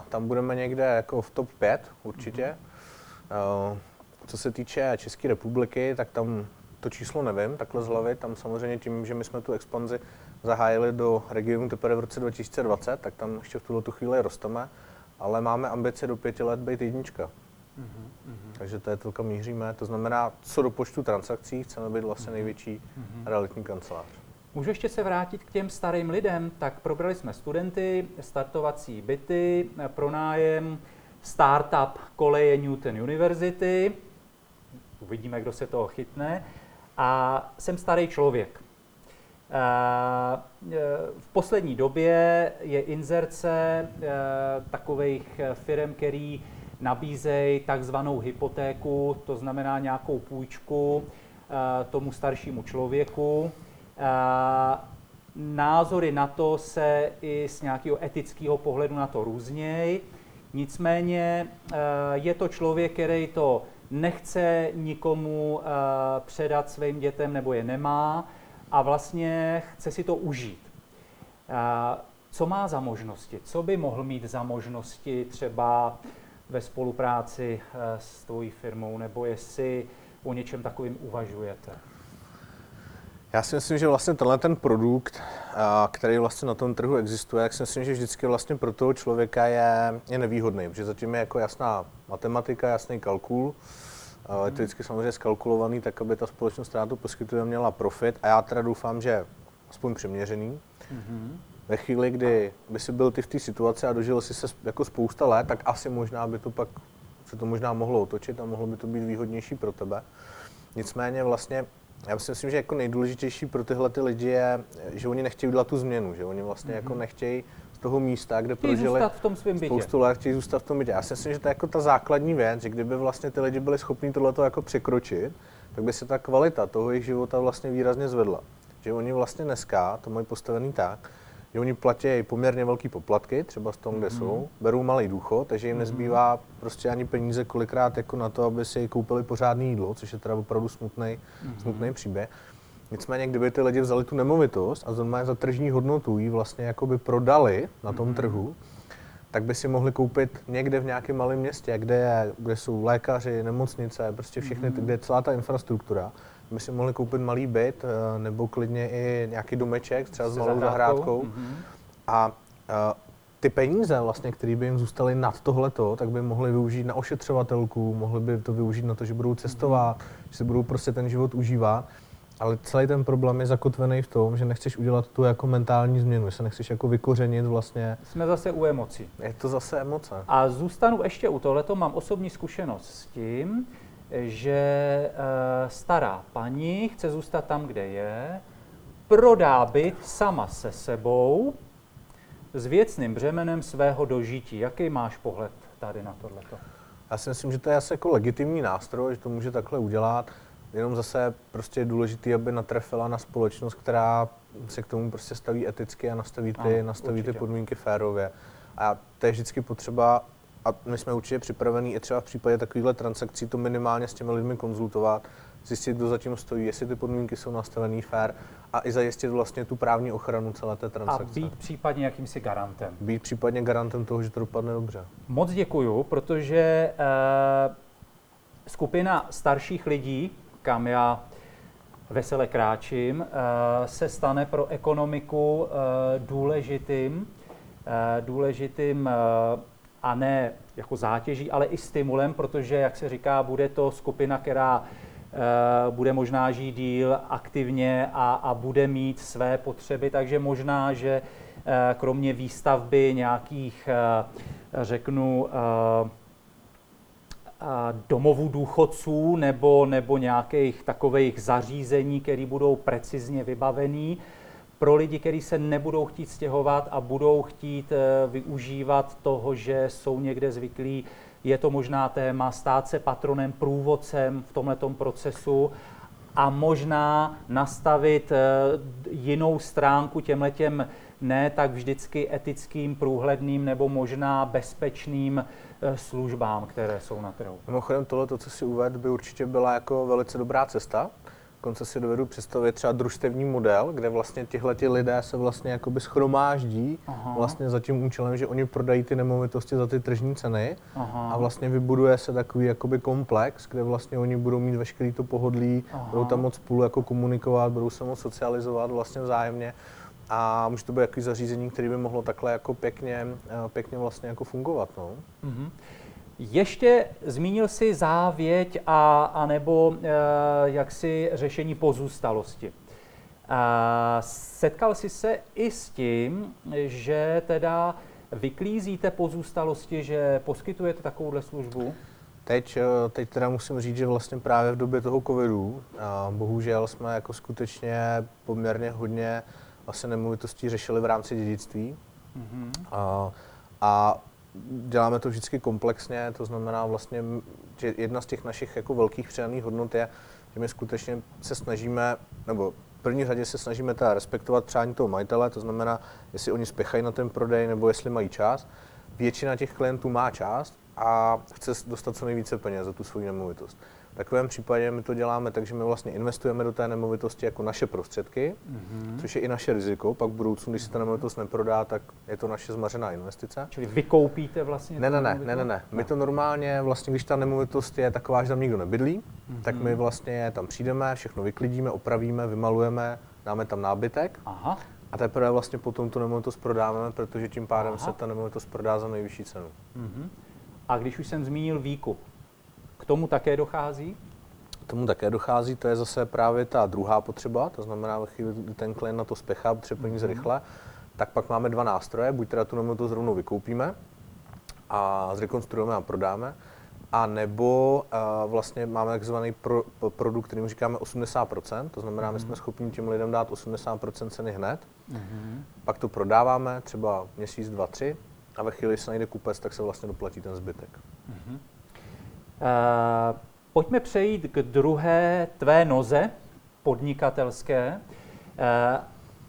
tam budeme někde jako v top 5 určitě. Mm-hmm. Uh, co se týče České republiky, tak tam to číslo nevím, takhle z hlavy. Tam samozřejmě tím, že my jsme tu expanzi zahájili do regionu teprve v roce 2020, tak tam ještě v tuhle tu chvíli rosteme, ale máme ambice do pěti let být jednička. Mm-hmm. Takže to je to, kam míříme. To znamená, co do počtu transakcí chceme být vlastně největší mm-hmm. realitní kancelář. Můžu ještě se vrátit k těm starým lidem? Tak probrali jsme studenty, startovací byty, pronájem, startup koleje Newton University. Uvidíme, kdo se toho chytne. A jsem starý člověk. V poslední době je inzerce takových firm, který nabízejí takzvanou hypotéku, to znamená nějakou půjčku eh, tomu staršímu člověku. Eh, názory na to se i z nějakého etického pohledu na to různějí. Nicméně eh, je to člověk, který to nechce nikomu předat svým dětem nebo je nemá a vlastně chce si to užít. Co má za možnosti? Co by mohl mít za možnosti třeba ve spolupráci eh, s tvojí firmou, nebo jestli o něčem takovým uvažujete? Já si myslím, že vlastně tenhle ten produkt, eh, který vlastně na tom trhu existuje, jak si myslím, že vždycky vlastně pro toho člověka je, je nevýhodný, protože zatím je jako jasná matematika, jasný kalkul. Je to vždycky samozřejmě skalkulovaný, tak aby ta společnost, která to poskytuje, měla profit. A já teda doufám, že aspoň přiměřený. Mm-hmm. Ve chvíli, kdy by si byl ty v té situaci a dožil si se jako spousta let, tak asi možná by to pak se to možná mohlo otočit a mohlo by to být výhodnější pro tebe. Nicméně vlastně já si myslím, že jako nejdůležitější pro tyhle ty lidi je, že oni nechtějí udělat tu změnu, že oni vlastně mm-hmm. jako mhm. nechtějí toho místa, kde chtějí prožili v tom svým bytě. spoustu let, chtějí zůstat v tom bytě. Já si myslím, že to je jako ta základní věc, že kdyby vlastně ty lidi byli schopni tohleto jako překročit, tak by se ta kvalita toho jejich života vlastně výrazně zvedla. Že oni vlastně dneska to mají postavený tak, že oni platí poměrně velký poplatky, třeba z tom, kde mm-hmm. jsou, berou malý důchod, takže jim mm-hmm. nezbývá prostě ani peníze kolikrát jako na to, aby si koupili pořádné jídlo, což je teda opravdu smutný, mm-hmm. smutný příběh. Nicméně, kdyby ty lidi vzali tu nemovitost a znamená za tržní hodnotu ji vlastně jakoby prodali na tom mm-hmm. trhu, tak by si mohli koupit někde v nějakém malém městě, kde, je, kde jsou lékaři, nemocnice, prostě všechny, mm-hmm. kde je celá ta infrastruktura by si mohli koupit malý byt eh, nebo klidně i nějaký domeček, třeba s malou zahrádkou. Mm-hmm. A uh, ty peníze, vlastně, které by jim zůstaly nad tohleto, tak by mohli využít na ošetřovatelku, mohli by to využít na to, že budou cestovat, mm-hmm. že si budou prostě ten život užívat. Ale celý ten problém je zakotvený v tom, že nechceš udělat tu jako mentální změnu, že se nechceš jako vykořenit vlastně. Jsme zase u emocí. Je to zase emoce. A zůstanu ještě u tohleto, mám osobní zkušenost s tím, že eh, stará paní chce zůstat tam, kde je, prodá byt sama se sebou s věcným břemenem svého dožití. Jaký máš pohled tady na tohleto? Já si myslím, že to je asi jako legitimní nástroj, že to může takhle udělat. Jenom zase prostě je důležité, aby natrefila na společnost, která se k tomu prostě staví eticky a nastaví ty, ano, nastaví ty podmínky férově. A to je vždycky potřeba a my jsme určitě připravení i třeba v případě takovýchhle transakcí to minimálně s těmi lidmi konzultovat, zjistit, kdo zatím stojí, jestli ty podmínky jsou nastavené fair a i zajistit vlastně tu právní ochranu celé té transakce. A být případně jakýmsi garantem. Být případně garantem toho, že to dopadne dobře. Moc děkuju, protože eh, skupina starších lidí, kam já vesele kráčím, eh, se stane pro ekonomiku eh, důležitým, eh, důležitým a ne jako zátěží, ale i stimulem, protože, jak se říká, bude to skupina, která bude možná žít díl aktivně a, a bude mít své potřeby, takže možná, že kromě výstavby nějakých, řeknu, domovů důchodců nebo, nebo nějakých takových zařízení, které budou precizně vybavený, pro lidi, kteří se nebudou chtít stěhovat a budou chtít eh, využívat toho, že jsou někde zvyklí, je to možná téma stát se patronem, průvodcem v tomto procesu a možná nastavit eh, jinou stránku těmhletěm ne tak vždycky etickým, průhledným nebo možná bezpečným eh, službám, které jsou na trhu. Mimochodem tohle, to, co si uvedl, by určitě byla jako velice dobrá cesta, Dokonce si dovedu představit třeba družstevní model, kde vlastně tihle lidé se vlastně jakoby schromáždí Aha. vlastně za tím účelem, že oni prodají ty nemovitosti za ty tržní ceny Aha. a vlastně vybuduje se takový jakoby komplex, kde vlastně oni budou mít veškerý to pohodlí, Aha. budou tam moc spolu jako komunikovat, budou se moc socializovat vlastně vzájemně a může to být jaký zařízení, který by mohlo takhle jako pěkně, eh, pěkně vlastně jako fungovat. No. Mm-hmm. Ještě zmínil si závěť a, a nebo e, jaksi řešení pozůstalosti. A setkal jsi se i s tím, že teda vyklízíte pozůstalosti, že poskytujete takovouhle službu? Teď, eh, teď teda musím říct, že vlastně právě v době toho covidu, a bohužel jsme jako skutečně poměrně hodně vlastně nemovitostí řešili v rámci dědictví. Mm-hmm. A, a děláme to vždycky komplexně, to znamená vlastně, že jedna z těch našich jako velkých přidaných hodnot je, že my skutečně se snažíme, nebo v první řadě se snažíme teda respektovat přání toho majitele, to znamená, jestli oni spěchají na ten prodej nebo jestli mají čas. Většina těch klientů má čas a chce dostat co nejvíce peněz za tu svou nemovitost. V takovém případě my to děláme tak, že my vlastně investujeme do té nemovitosti jako naše prostředky, mm-hmm. což je i naše riziko. Pak v budoucnu, když se ta nemovitost neprodá, tak je to naše zmařená investice. Čili vykoupíte vlastně? Ne, ne, ne, ne, ne, ne. My to normálně, vlastně, když ta nemovitost je taková, že tam nikdo nebydlí, mm-hmm. tak my vlastně tam přijdeme, všechno vyklidíme, opravíme, vymalujeme, dáme tam nábytek. Aha. A teprve vlastně potom tu nemovitost prodáme, protože tím pádem Aha. se ta nemovitost prodá za nejvyšší cenu. Mm-hmm. A když už jsem zmínil výkup, k tomu také dochází? K tomu také dochází, to je zase právě ta druhá potřeba, to znamená, ve chvíli, kdy ten klient na to spěchá, potřebuje peníze mm-hmm. rychle, tak pak máme dva nástroje, buď teda tu nemotu zrovna vykoupíme a zrekonstruujeme a prodáme, a nebo uh, vlastně máme takzvaný pro, produkt, který říkáme 80%, to znamená, mm-hmm. my jsme mhm. schopni těm lidem dát 80% ceny hned, mm-hmm. pak to prodáváme třeba měsíc, dva, tři a ve chvíli, kdy se najde kupec, tak se vlastně doplatí ten zbytek. Mm-hmm. Uh, pojďme přejít k druhé tvé noze podnikatelské, uh,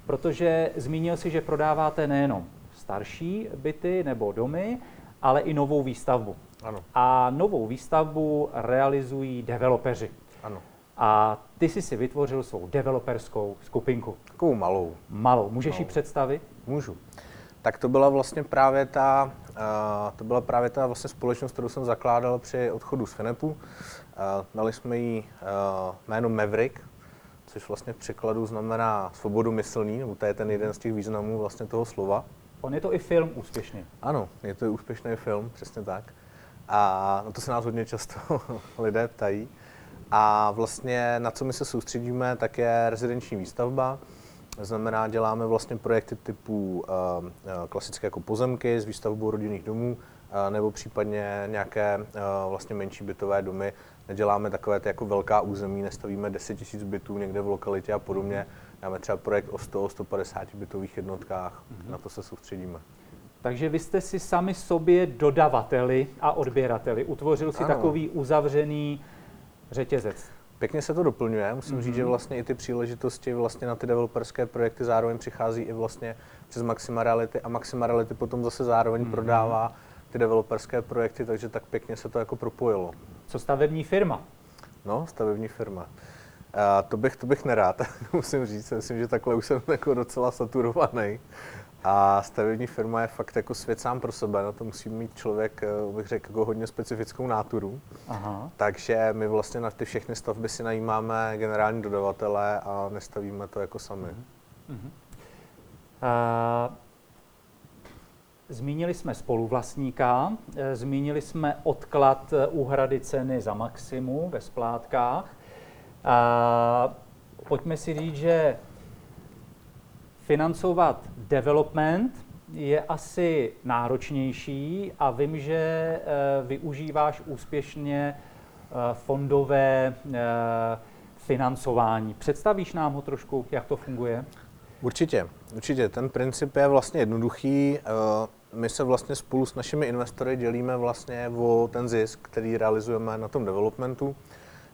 protože zmínil si, že prodáváte nejenom starší byty nebo domy, ale i novou výstavbu. Ano. A novou výstavbu realizují developeři. Ano. A ty jsi si vytvořil svou developerskou skupinku. Takovou malou. Malou. Můžeš malou. ji představit? Můžu. Tak to byla vlastně právě ta, uh, to byla právě ta vlastně společnost, kterou jsem zakládal při odchodu z Finepu. Uh, dali jsme jí uh, jméno Maverick, což vlastně v překladu znamená svobodu myslní, nebo to je ten jeden z těch významů vlastně toho slova. On je to i film úspěšný. Ano, je to i úspěšný film, přesně tak. A na to se nás hodně často *laughs* lidé ptají. A vlastně na co my se soustředíme, tak je rezidenční výstavba. Znamená, děláme vlastně projekty typu uh, klasické jako pozemky s výstavbou rodinných domů, uh, nebo případně nějaké vlastně menší bytové domy. Neděláme takové ty jako velká území, nestavíme 10 000 bytů někde v lokalitě a podobně. Dáme třeba projekt o 100-150 bytových jednotkách, mm-hmm. na to se soustředíme. Takže vy jste si sami sobě dodavateli a odběrateli. Utvořil si ano. takový uzavřený řetězec. Pěkně se to doplňuje. Musím mm-hmm. říct, že mhm. vlastně i ty příležitosti vlastně na ty developerské projekty zároveň přichází i vlastně přes Maxima Reality a Maxima Reality potom zase zároveň mm-hmm. prodává ty developerské projekty, takže tak pěkně se to jako propojilo. Co stavební firma? No, stavební firma. A to bych, to bych nerád, *laughs* musím říct. Myslím, že takhle už jsem jako docela saturovaný. A stavební firma je fakt jako svět sám pro sebe, na to musí mít člověk, eh, bych řekl, jako hodně specifickou náturu. Aha. Takže my vlastně na ty všechny stavby si najímáme generální dodavatele a nestavíme to jako sami. Uh-huh. Uh, zmínili jsme spoluvlastníka, eh, zmínili jsme odklad úhrady ceny za maximu ve splátkách. Uh, pojďme si říct, že financovat development je asi náročnější a vím, že eh, využíváš úspěšně eh, fondové eh, financování. Představíš nám ho trošku, jak to funguje? Určitě, určitě. Ten princip je vlastně jednoduchý. My se vlastně spolu s našimi investory dělíme vlastně o ten zisk, který realizujeme na tom developmentu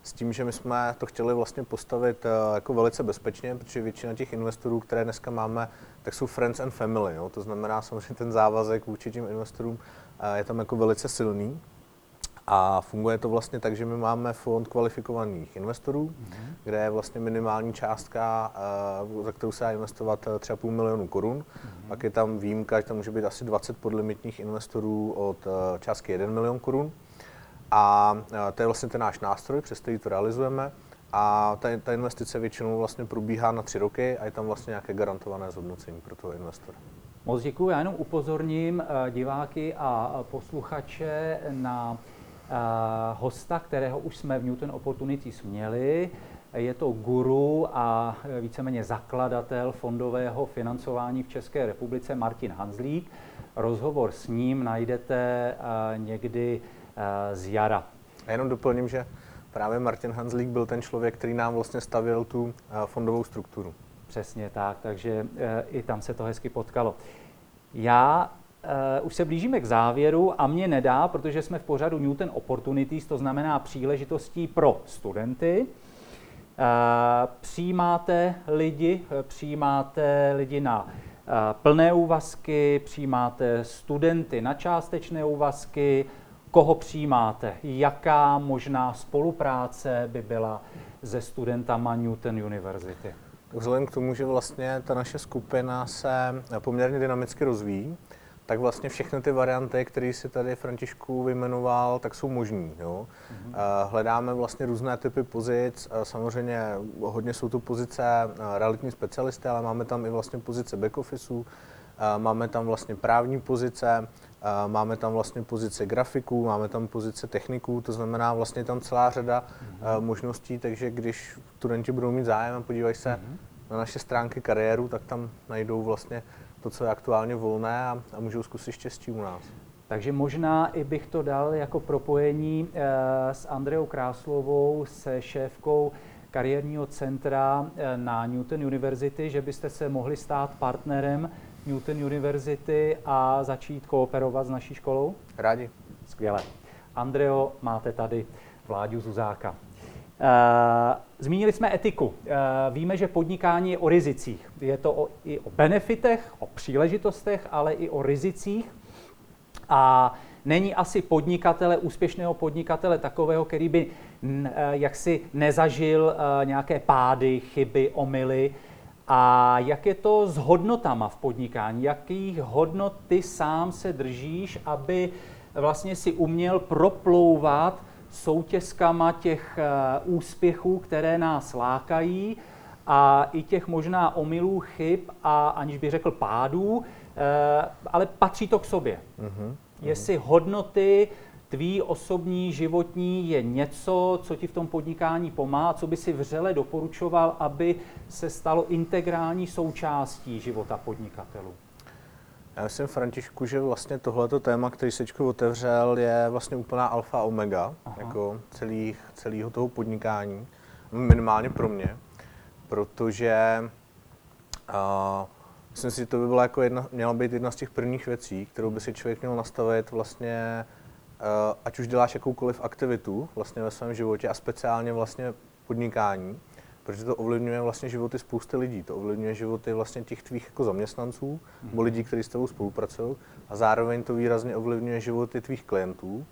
s tím, že my jsme to chtěli vlastně postavit eh, jako velice bezpečně, protože většina těch investorů, které dneska máme, tak jsou friends and family. Jo? To znamená samozřejmě ten závazek vůči těm investorům eh, je tam jako velice silný. A funguje to vlastně tak, že my máme fond kvalifikovaných investorů, mm-hmm. kde je vlastně minimální částka, eh, za kterou se dá investovat třeba půl milionu korun. Mm-hmm. Pak je tam výjimka, že tam může být asi 20 podlimitních investorů od částky 1 milion korun. A to je vlastně ten náš nástroj, přes který to realizujeme. A ta, ta investice většinou vlastně probíhá na tři roky a je tam vlastně nějaké garantované zhodnocení pro toho investora. Moc děkuji. Já jenom upozorním eh, diváky a posluchače na eh, hosta, kterého už jsme v Newton Opportunities měli. Je to guru a víceméně zakladatel fondového financování v České republice Martin Hanzlík. Rozhovor s ním najdete někdy z jara. A jenom doplním, že právě Martin Hanzlík byl ten člověk, který nám vlastně stavil tu eh, fondovou strukturu. Přesně tak, takže eh, i tam se to hezky potkalo. Já Uh, už se blížíme k závěru a mě nedá, protože jsme v pořadu Newton Opportunities, to znamená příležitostí pro studenty. Uh, přijímáte lidi, přijímáte lidi na uh, plné úvazky, přijímáte studenty na částečné úvazky, koho přijímáte, jaká možná spolupráce by byla se studentama Newton University? Vzhledem k tomu, že vlastně ta naše skupina se poměrně dynamicky rozvíjí, tak vlastně všechny ty varianty, které si tady Františku vyjmenoval, tak jsou možný. Jo? Mm-hmm. Hledáme vlastně různé typy pozic, samozřejmě hodně jsou to pozice realitní specialisty, ale máme tam i vlastně pozice back officeu, máme tam vlastně právní pozice, máme tam vlastně pozice grafiků, máme tam pozice techniků, to znamená vlastně tam celá řada mm-hmm. možností, takže když studenti budou mít zájem a podívají se mm-hmm. na naše stránky kariéru, tak tam najdou vlastně to, co je aktuálně volné a, a můžou zkusit štěstí u nás. Takže možná i bych to dal jako propojení e, s Andreou Kráslovou, se šéfkou kariérního centra e, na Newton University, že byste se mohli stát partnerem Newton University a začít kooperovat s naší školou? Rádi. Skvěle. Andreo, máte tady Vláďu Zuzáka. Eh, zmínili jsme etiku. Eh, víme, že podnikání je o rizicích. Je to o, i o benefitech, o příležitostech, ale i o rizicích. A není asi podnikatele, úspěšného podnikatele takového, který by eh, jaksi nezažil nějaké pády, chyby, omily, a jak je to s hodnotama v podnikání? Jakých hodnot ty sám se držíš, aby vlastně si uměl proplouvat soutězkama těch eh, úspěchů, které nás lákají a i těch možná omylů, chyb a aniž bych řekl pádů, eh, ale patří to k sobě. Mm-hmm. Jestli hodnoty tvý osobní, životní je něco, co ti v tom podnikání pomáhá, co by si vřele doporučoval, aby se stalo integrální součástí života podnikatelů? Já myslím, Františku, že vlastně tohleto téma, který Sečko otevřel, je vlastně úplná alfa a omega Aha. jako celých, celého toho podnikání, minimálně pro mě, protože uh, myslím si, že to by byla jako jedna, měla být jedna z těch prvních věcí, kterou by si člověk měl nastavit vlastně ať už děláš jakoukoliv aktivitu vlastně ve svém životě a speciálně vlastně podnikání, protože to ovlivňuje vlastně životy spousty lidí. To ovlivňuje životy vlastně těch tvých jako zaměstnanců mm. nebo lidí, kteří s tebou spolupracují a zároveň to výrazně ovlivňuje životy tvých klientů.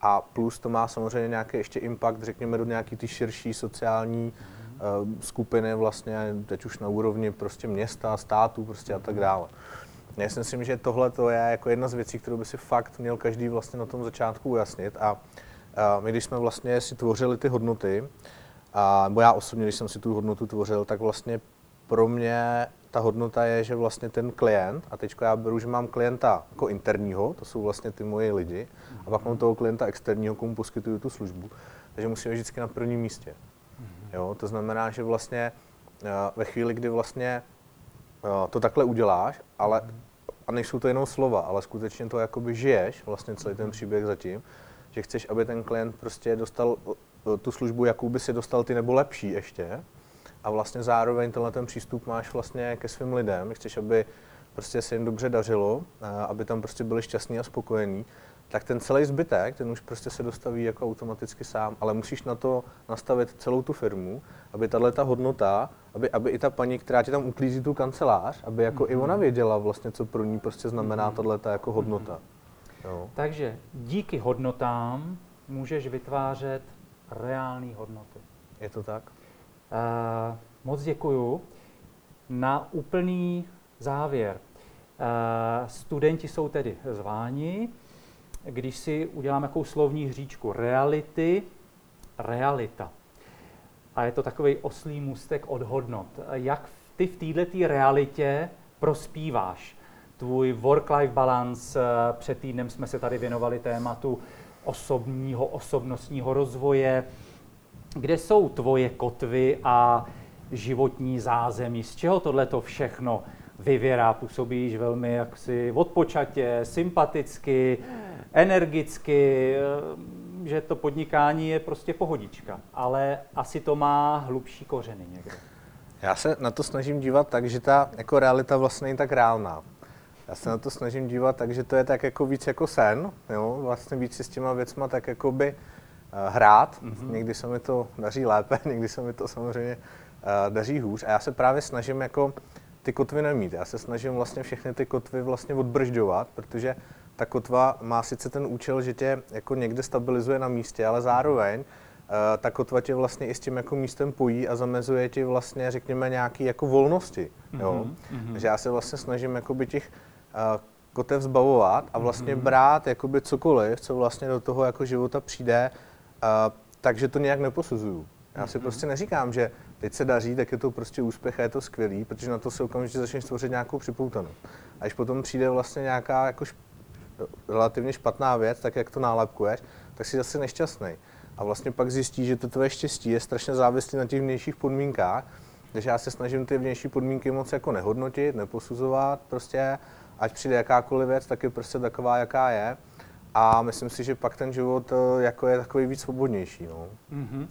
A plus to má samozřejmě nějaký ještě impact, řekněme, do nějaký ty širší sociální mm. uh, skupiny vlastně, teď už na úrovni prostě města, státu prostě a tak dále. Já si myslím, že tohle to je jako jedna z věcí, kterou by si fakt měl každý vlastně na tom začátku ujasnit. A, a my, když jsme vlastně si tvořili ty hodnoty, a, nebo já osobně, když jsem si tu hodnotu tvořil, tak vlastně pro mě ta hodnota je, že vlastně ten klient, a teď já beru, že mám klienta jako interního, to jsou vlastně ty moje lidi, a pak mám toho klienta externího, komu poskytuju tu službu, takže musíme vždycky na prvním místě. Jo, to znamená, že vlastně ve chvíli, kdy vlastně to takhle uděláš, ale a nejsou to jenom slova, ale skutečně to jakoby žiješ, vlastně celý ten příběh zatím, že chceš, aby ten klient prostě dostal eh, tu službu, jakou by si dostal ty, nebo lepší ještě. A vlastně zároveň tenhle ten přístup máš vlastně ke svým lidem, chceš, aby prostě se jim dobře dařilo, aby tam prostě byli šťastní a spokojení, tak ten celý zbytek, ten už prostě se dostaví jako automaticky sám, ale musíš na to nastavit celou tu firmu, aby tahle ta hodnota, aby, aby i ta paní, která ti tam uklízí tu kancelář, aby jako mm-hmm. i ona mhm. věděla vlastně, co pro ní prostě znamená mm-hmm. tahle ta jako hodnota. Mm-hmm. Jo. Takže díky hodnotám můžeš vytvářet reální hodnoty. Je to tak? Uh, moc děkuju. Na úplný závěr. Uh, studenti jsou tedy zváni když si udělám jakou slovní hříčku reality, realita. A je to takový oslý můstek od hodnot. Jak ty v této realitě prospíváš? Tvůj work-life balance, eh, před týdnem jsme se tady věnovali tématu osobního, osobnostního rozvoje. Kde jsou tvoje kotvy a životní zázemí? Z čeho tohle to všechno vyvěrá? Působíš velmi jaksi odpočatě, sympaticky, energicky, eh, že to podnikání je prostě pohodička, ale asi to má hlubší kořeny někde. Já se na to snažím dívat tak, že ta jako realita vlastně není tak reálná. Já se na to snažím dívat tak, že to je tak jako víc jako sen, jo? vlastně víc si s těma věcma tak jako by uh, hrát. Mm-hmm. Někdy se mi to daří lépe, *laughs* někdy se mi to samozřejmě uh, daří hůř. A já se právě snažím jako ty kotvy nemít. Já se snažím vlastně všechny ty kotvy vlastně odbržďovat, protože ta kotva má sice ten účel, že tě jako někde stabilizuje na místě, ale zároveň uh, ta kotva tě vlastně i s tím jako místem pojí a zamezuje ti vlastně, řekněme, nějaký jako volnosti. Jo? Mm-hmm. Takže já se vlastně snažím jakoby těch uh, kotev zbavovat a vlastně mm-hmm. brát jakoby cokoliv, co vlastně do toho jako života přijde, uh, takže to nějak neposuzuju. Já si mm-hmm. prostě neříkám, že teď se daří, tak je to prostě úspěch a je to skvělý, protože na to se okamžitě začneš tvořit nějakou připoutanost. A když potom přijde vlastně nějaká jako relativně špatná věc, tak jak to nálepkuješ, tak jsi zase nešťastný. A vlastně pak zjistíš, že to tvoje štěstí je strašně závislé na těch vnějších podmínkách, takže já se snažím ty vnější podmínky moc jako nehodnotit, neposuzovat, prostě ať přijde jakákoliv věc, tak je prostě taková, jaká je. A myslím si, že pak ten život eh, jako je takový víc svobodnější. No. Mm-hmm.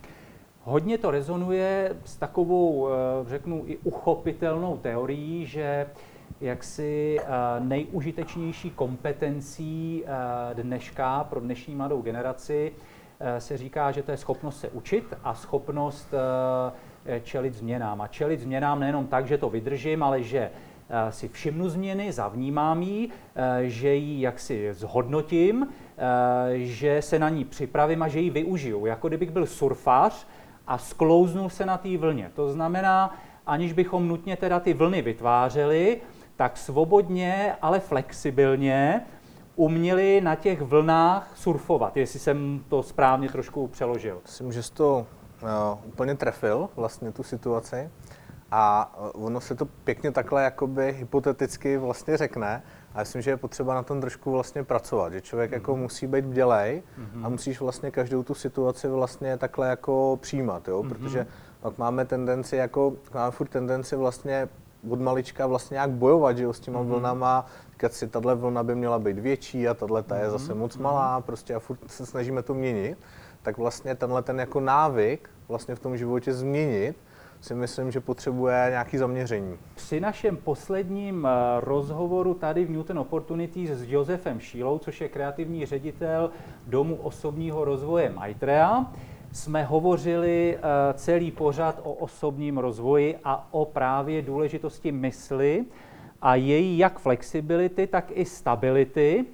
Hodně to rezonuje s takovou, eh, řeknu, i uchopitelnou teorií, že jaksi eh, nejužitečnější kompetencí dneška pro dnešní mladou generaci se říká, že to je schopnost se učit a schopnost čelit změnám. A čelit změnám nejenom tak, že to vydržím, ale že Eh, si všimnu změny, zavnímám ji, eh, že ji jaksi zhodnotím, eh, že se na ní připravím a že ji využiju. Jako kdybych byl surfář a sklouznul se na té vlně. To znamená, aniž bychom nutně teda ty vlny vytvářeli, tak svobodně, ale flexibilně uměli na těch vlnách surfovat, jestli jsem to správně trošku přeložil. Myslím, že jsi to uh, úplně trefil, vlastně tu situaci. A eh, ono se to pěkně takhle jakoby hypoteticky vlastně řekne, a myslím, že je potřeba na tom trošku vlastně pracovat, že člověk mm. jako musí být bdělej mm-hmm. a musíš vlastně každou tu situaci vlastně takhle jako přijímat, jo? Mm-hmm. protože pak máme tendenci jako, máme furt tendenci vlastně od malička vlastně nějak bojovat, že jo, s těma mm-hmm. vlnama, říkat si, tahle vlna by měla být větší a tahle ta je mm-hmm. zase moc malá, prostě a furt se snažíme to měnit, tak vlastně tenhle ten jako návyk vlastně v tom životě změnit, si myslím, že potřebuje nějaký zaměření. Při našem posledním eh, rozhovoru tady v Newton Opportunities s Josefem Šílou, což je kreativní ředitel Domu osobního rozvoje Maitrea, jsme hovořili eh, celý pořad o osobním rozvoji a o právě důležitosti mysli a její jak flexibility, tak i stability.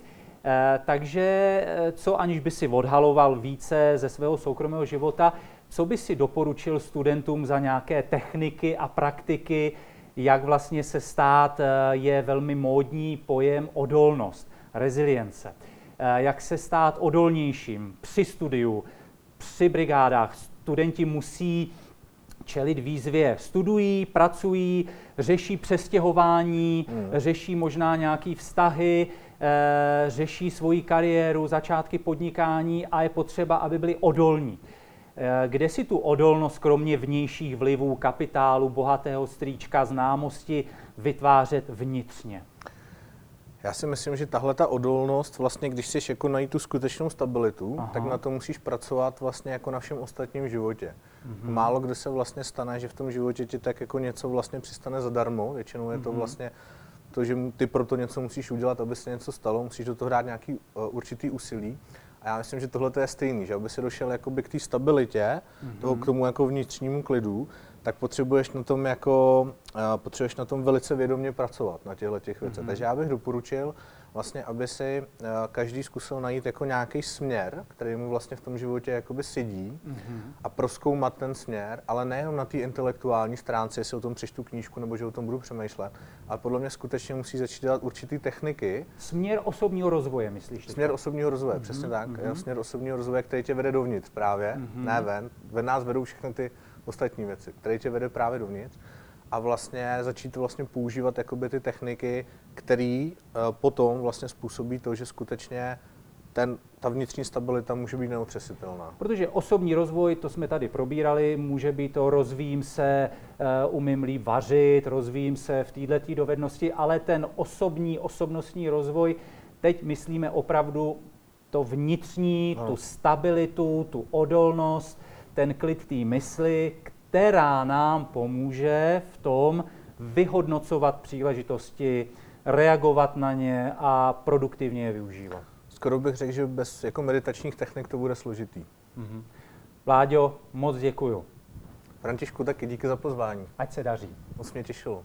Eh, takže co aniž by si odhaloval více ze svého soukromého života, co by si doporučil studentům za nějaké techniky a praktiky, jak vlastně se stát, eh, je velmi módní pojem odolnost, rezilience. Eh, jak se stát odolnějším při studiu, při brigádách. Studenti musí čelit výzvě. Studují, pracují, řeší přestěhování, hmm. řeší možná nějaké vztahy, e, řeší svoji kariéru, začátky podnikání a je potřeba, aby byli odolní. Eh, kde si tu odolnost, kromě vnějších vlivů, kapitálu, bohatého strýčka, známosti, vytvářet vnitřně? Já si myslím, že tahle ta odolnost, vlastně, když chceš jako najít tu skutečnou stabilitu, Aha. tak na to musíš pracovat vlastně jako na všem ostatním životě. Mm-hmm. Málo kdy se vlastně stane, že v tom životě ti tak jako něco vlastně přistane zadarmo. Většinou je to mm-hmm. vlastně to, že ty proto něco musíš udělat, aby se něco stalo, musíš do toho hrát nějaký uh, určitý úsilí. A já myslím, že tohle je stejný, že aby si došel jakoby k té stabilitě, mm-hmm. toho k tomu jako vnitřnímu klidu, tak potřebuješ na tom jako, uh, potřebuješ na tom velice vědomě pracovat, na těchto těch věcech. Mm-hmm. Takže já bych doporučil, vlastně, aby si uh, každý zkusil najít jako nějaký směr, který mu vlastně v tom životě jakoby sedí mm-hmm. a proskoumat ten směr, ale nejenom na té intelektuální stránce, jestli o tom přečtu knížku nebo že o tom budu přemýšlet, ale podle mě skutečně musí začít dělat určitý techniky. Směr osobního rozvoje, myslíš? Směr osobního rozvoje, mm-hmm. přesně tak. Mm-hmm. Směr osobního rozvoje, který tě vede dovnitř právě, mm-hmm. ne ven. Ven nás vedou všechny ty ostatní věci, které tě vede právě dovnitř a vlastně začít vlastně používat jakoby ty techniky, které uh, potom vlastně způsobí to, že skutečně ten, ta vnitřní stabilita může být neotřesitelná. Protože osobní rozvoj, to jsme tady probírali, může být to rozvíjím se, uh, umím líp vařit, rozvíjím se v této dovednosti, ale ten osobní, osobnostní rozvoj, teď myslíme opravdu to vnitřní, no. tu stabilitu, tu odolnost, ten klid té mysli, která nám pomůže v tom vyhodnocovat příležitosti, reagovat na ně a produktivně je využívat. Skoro bych řekl, že bez jako meditačních technik to bude složitý. Mm-hmm. Vláďo, moc děkuju. Františku, taky díky za pozvání. Ať se daří. Moc mě těšilo.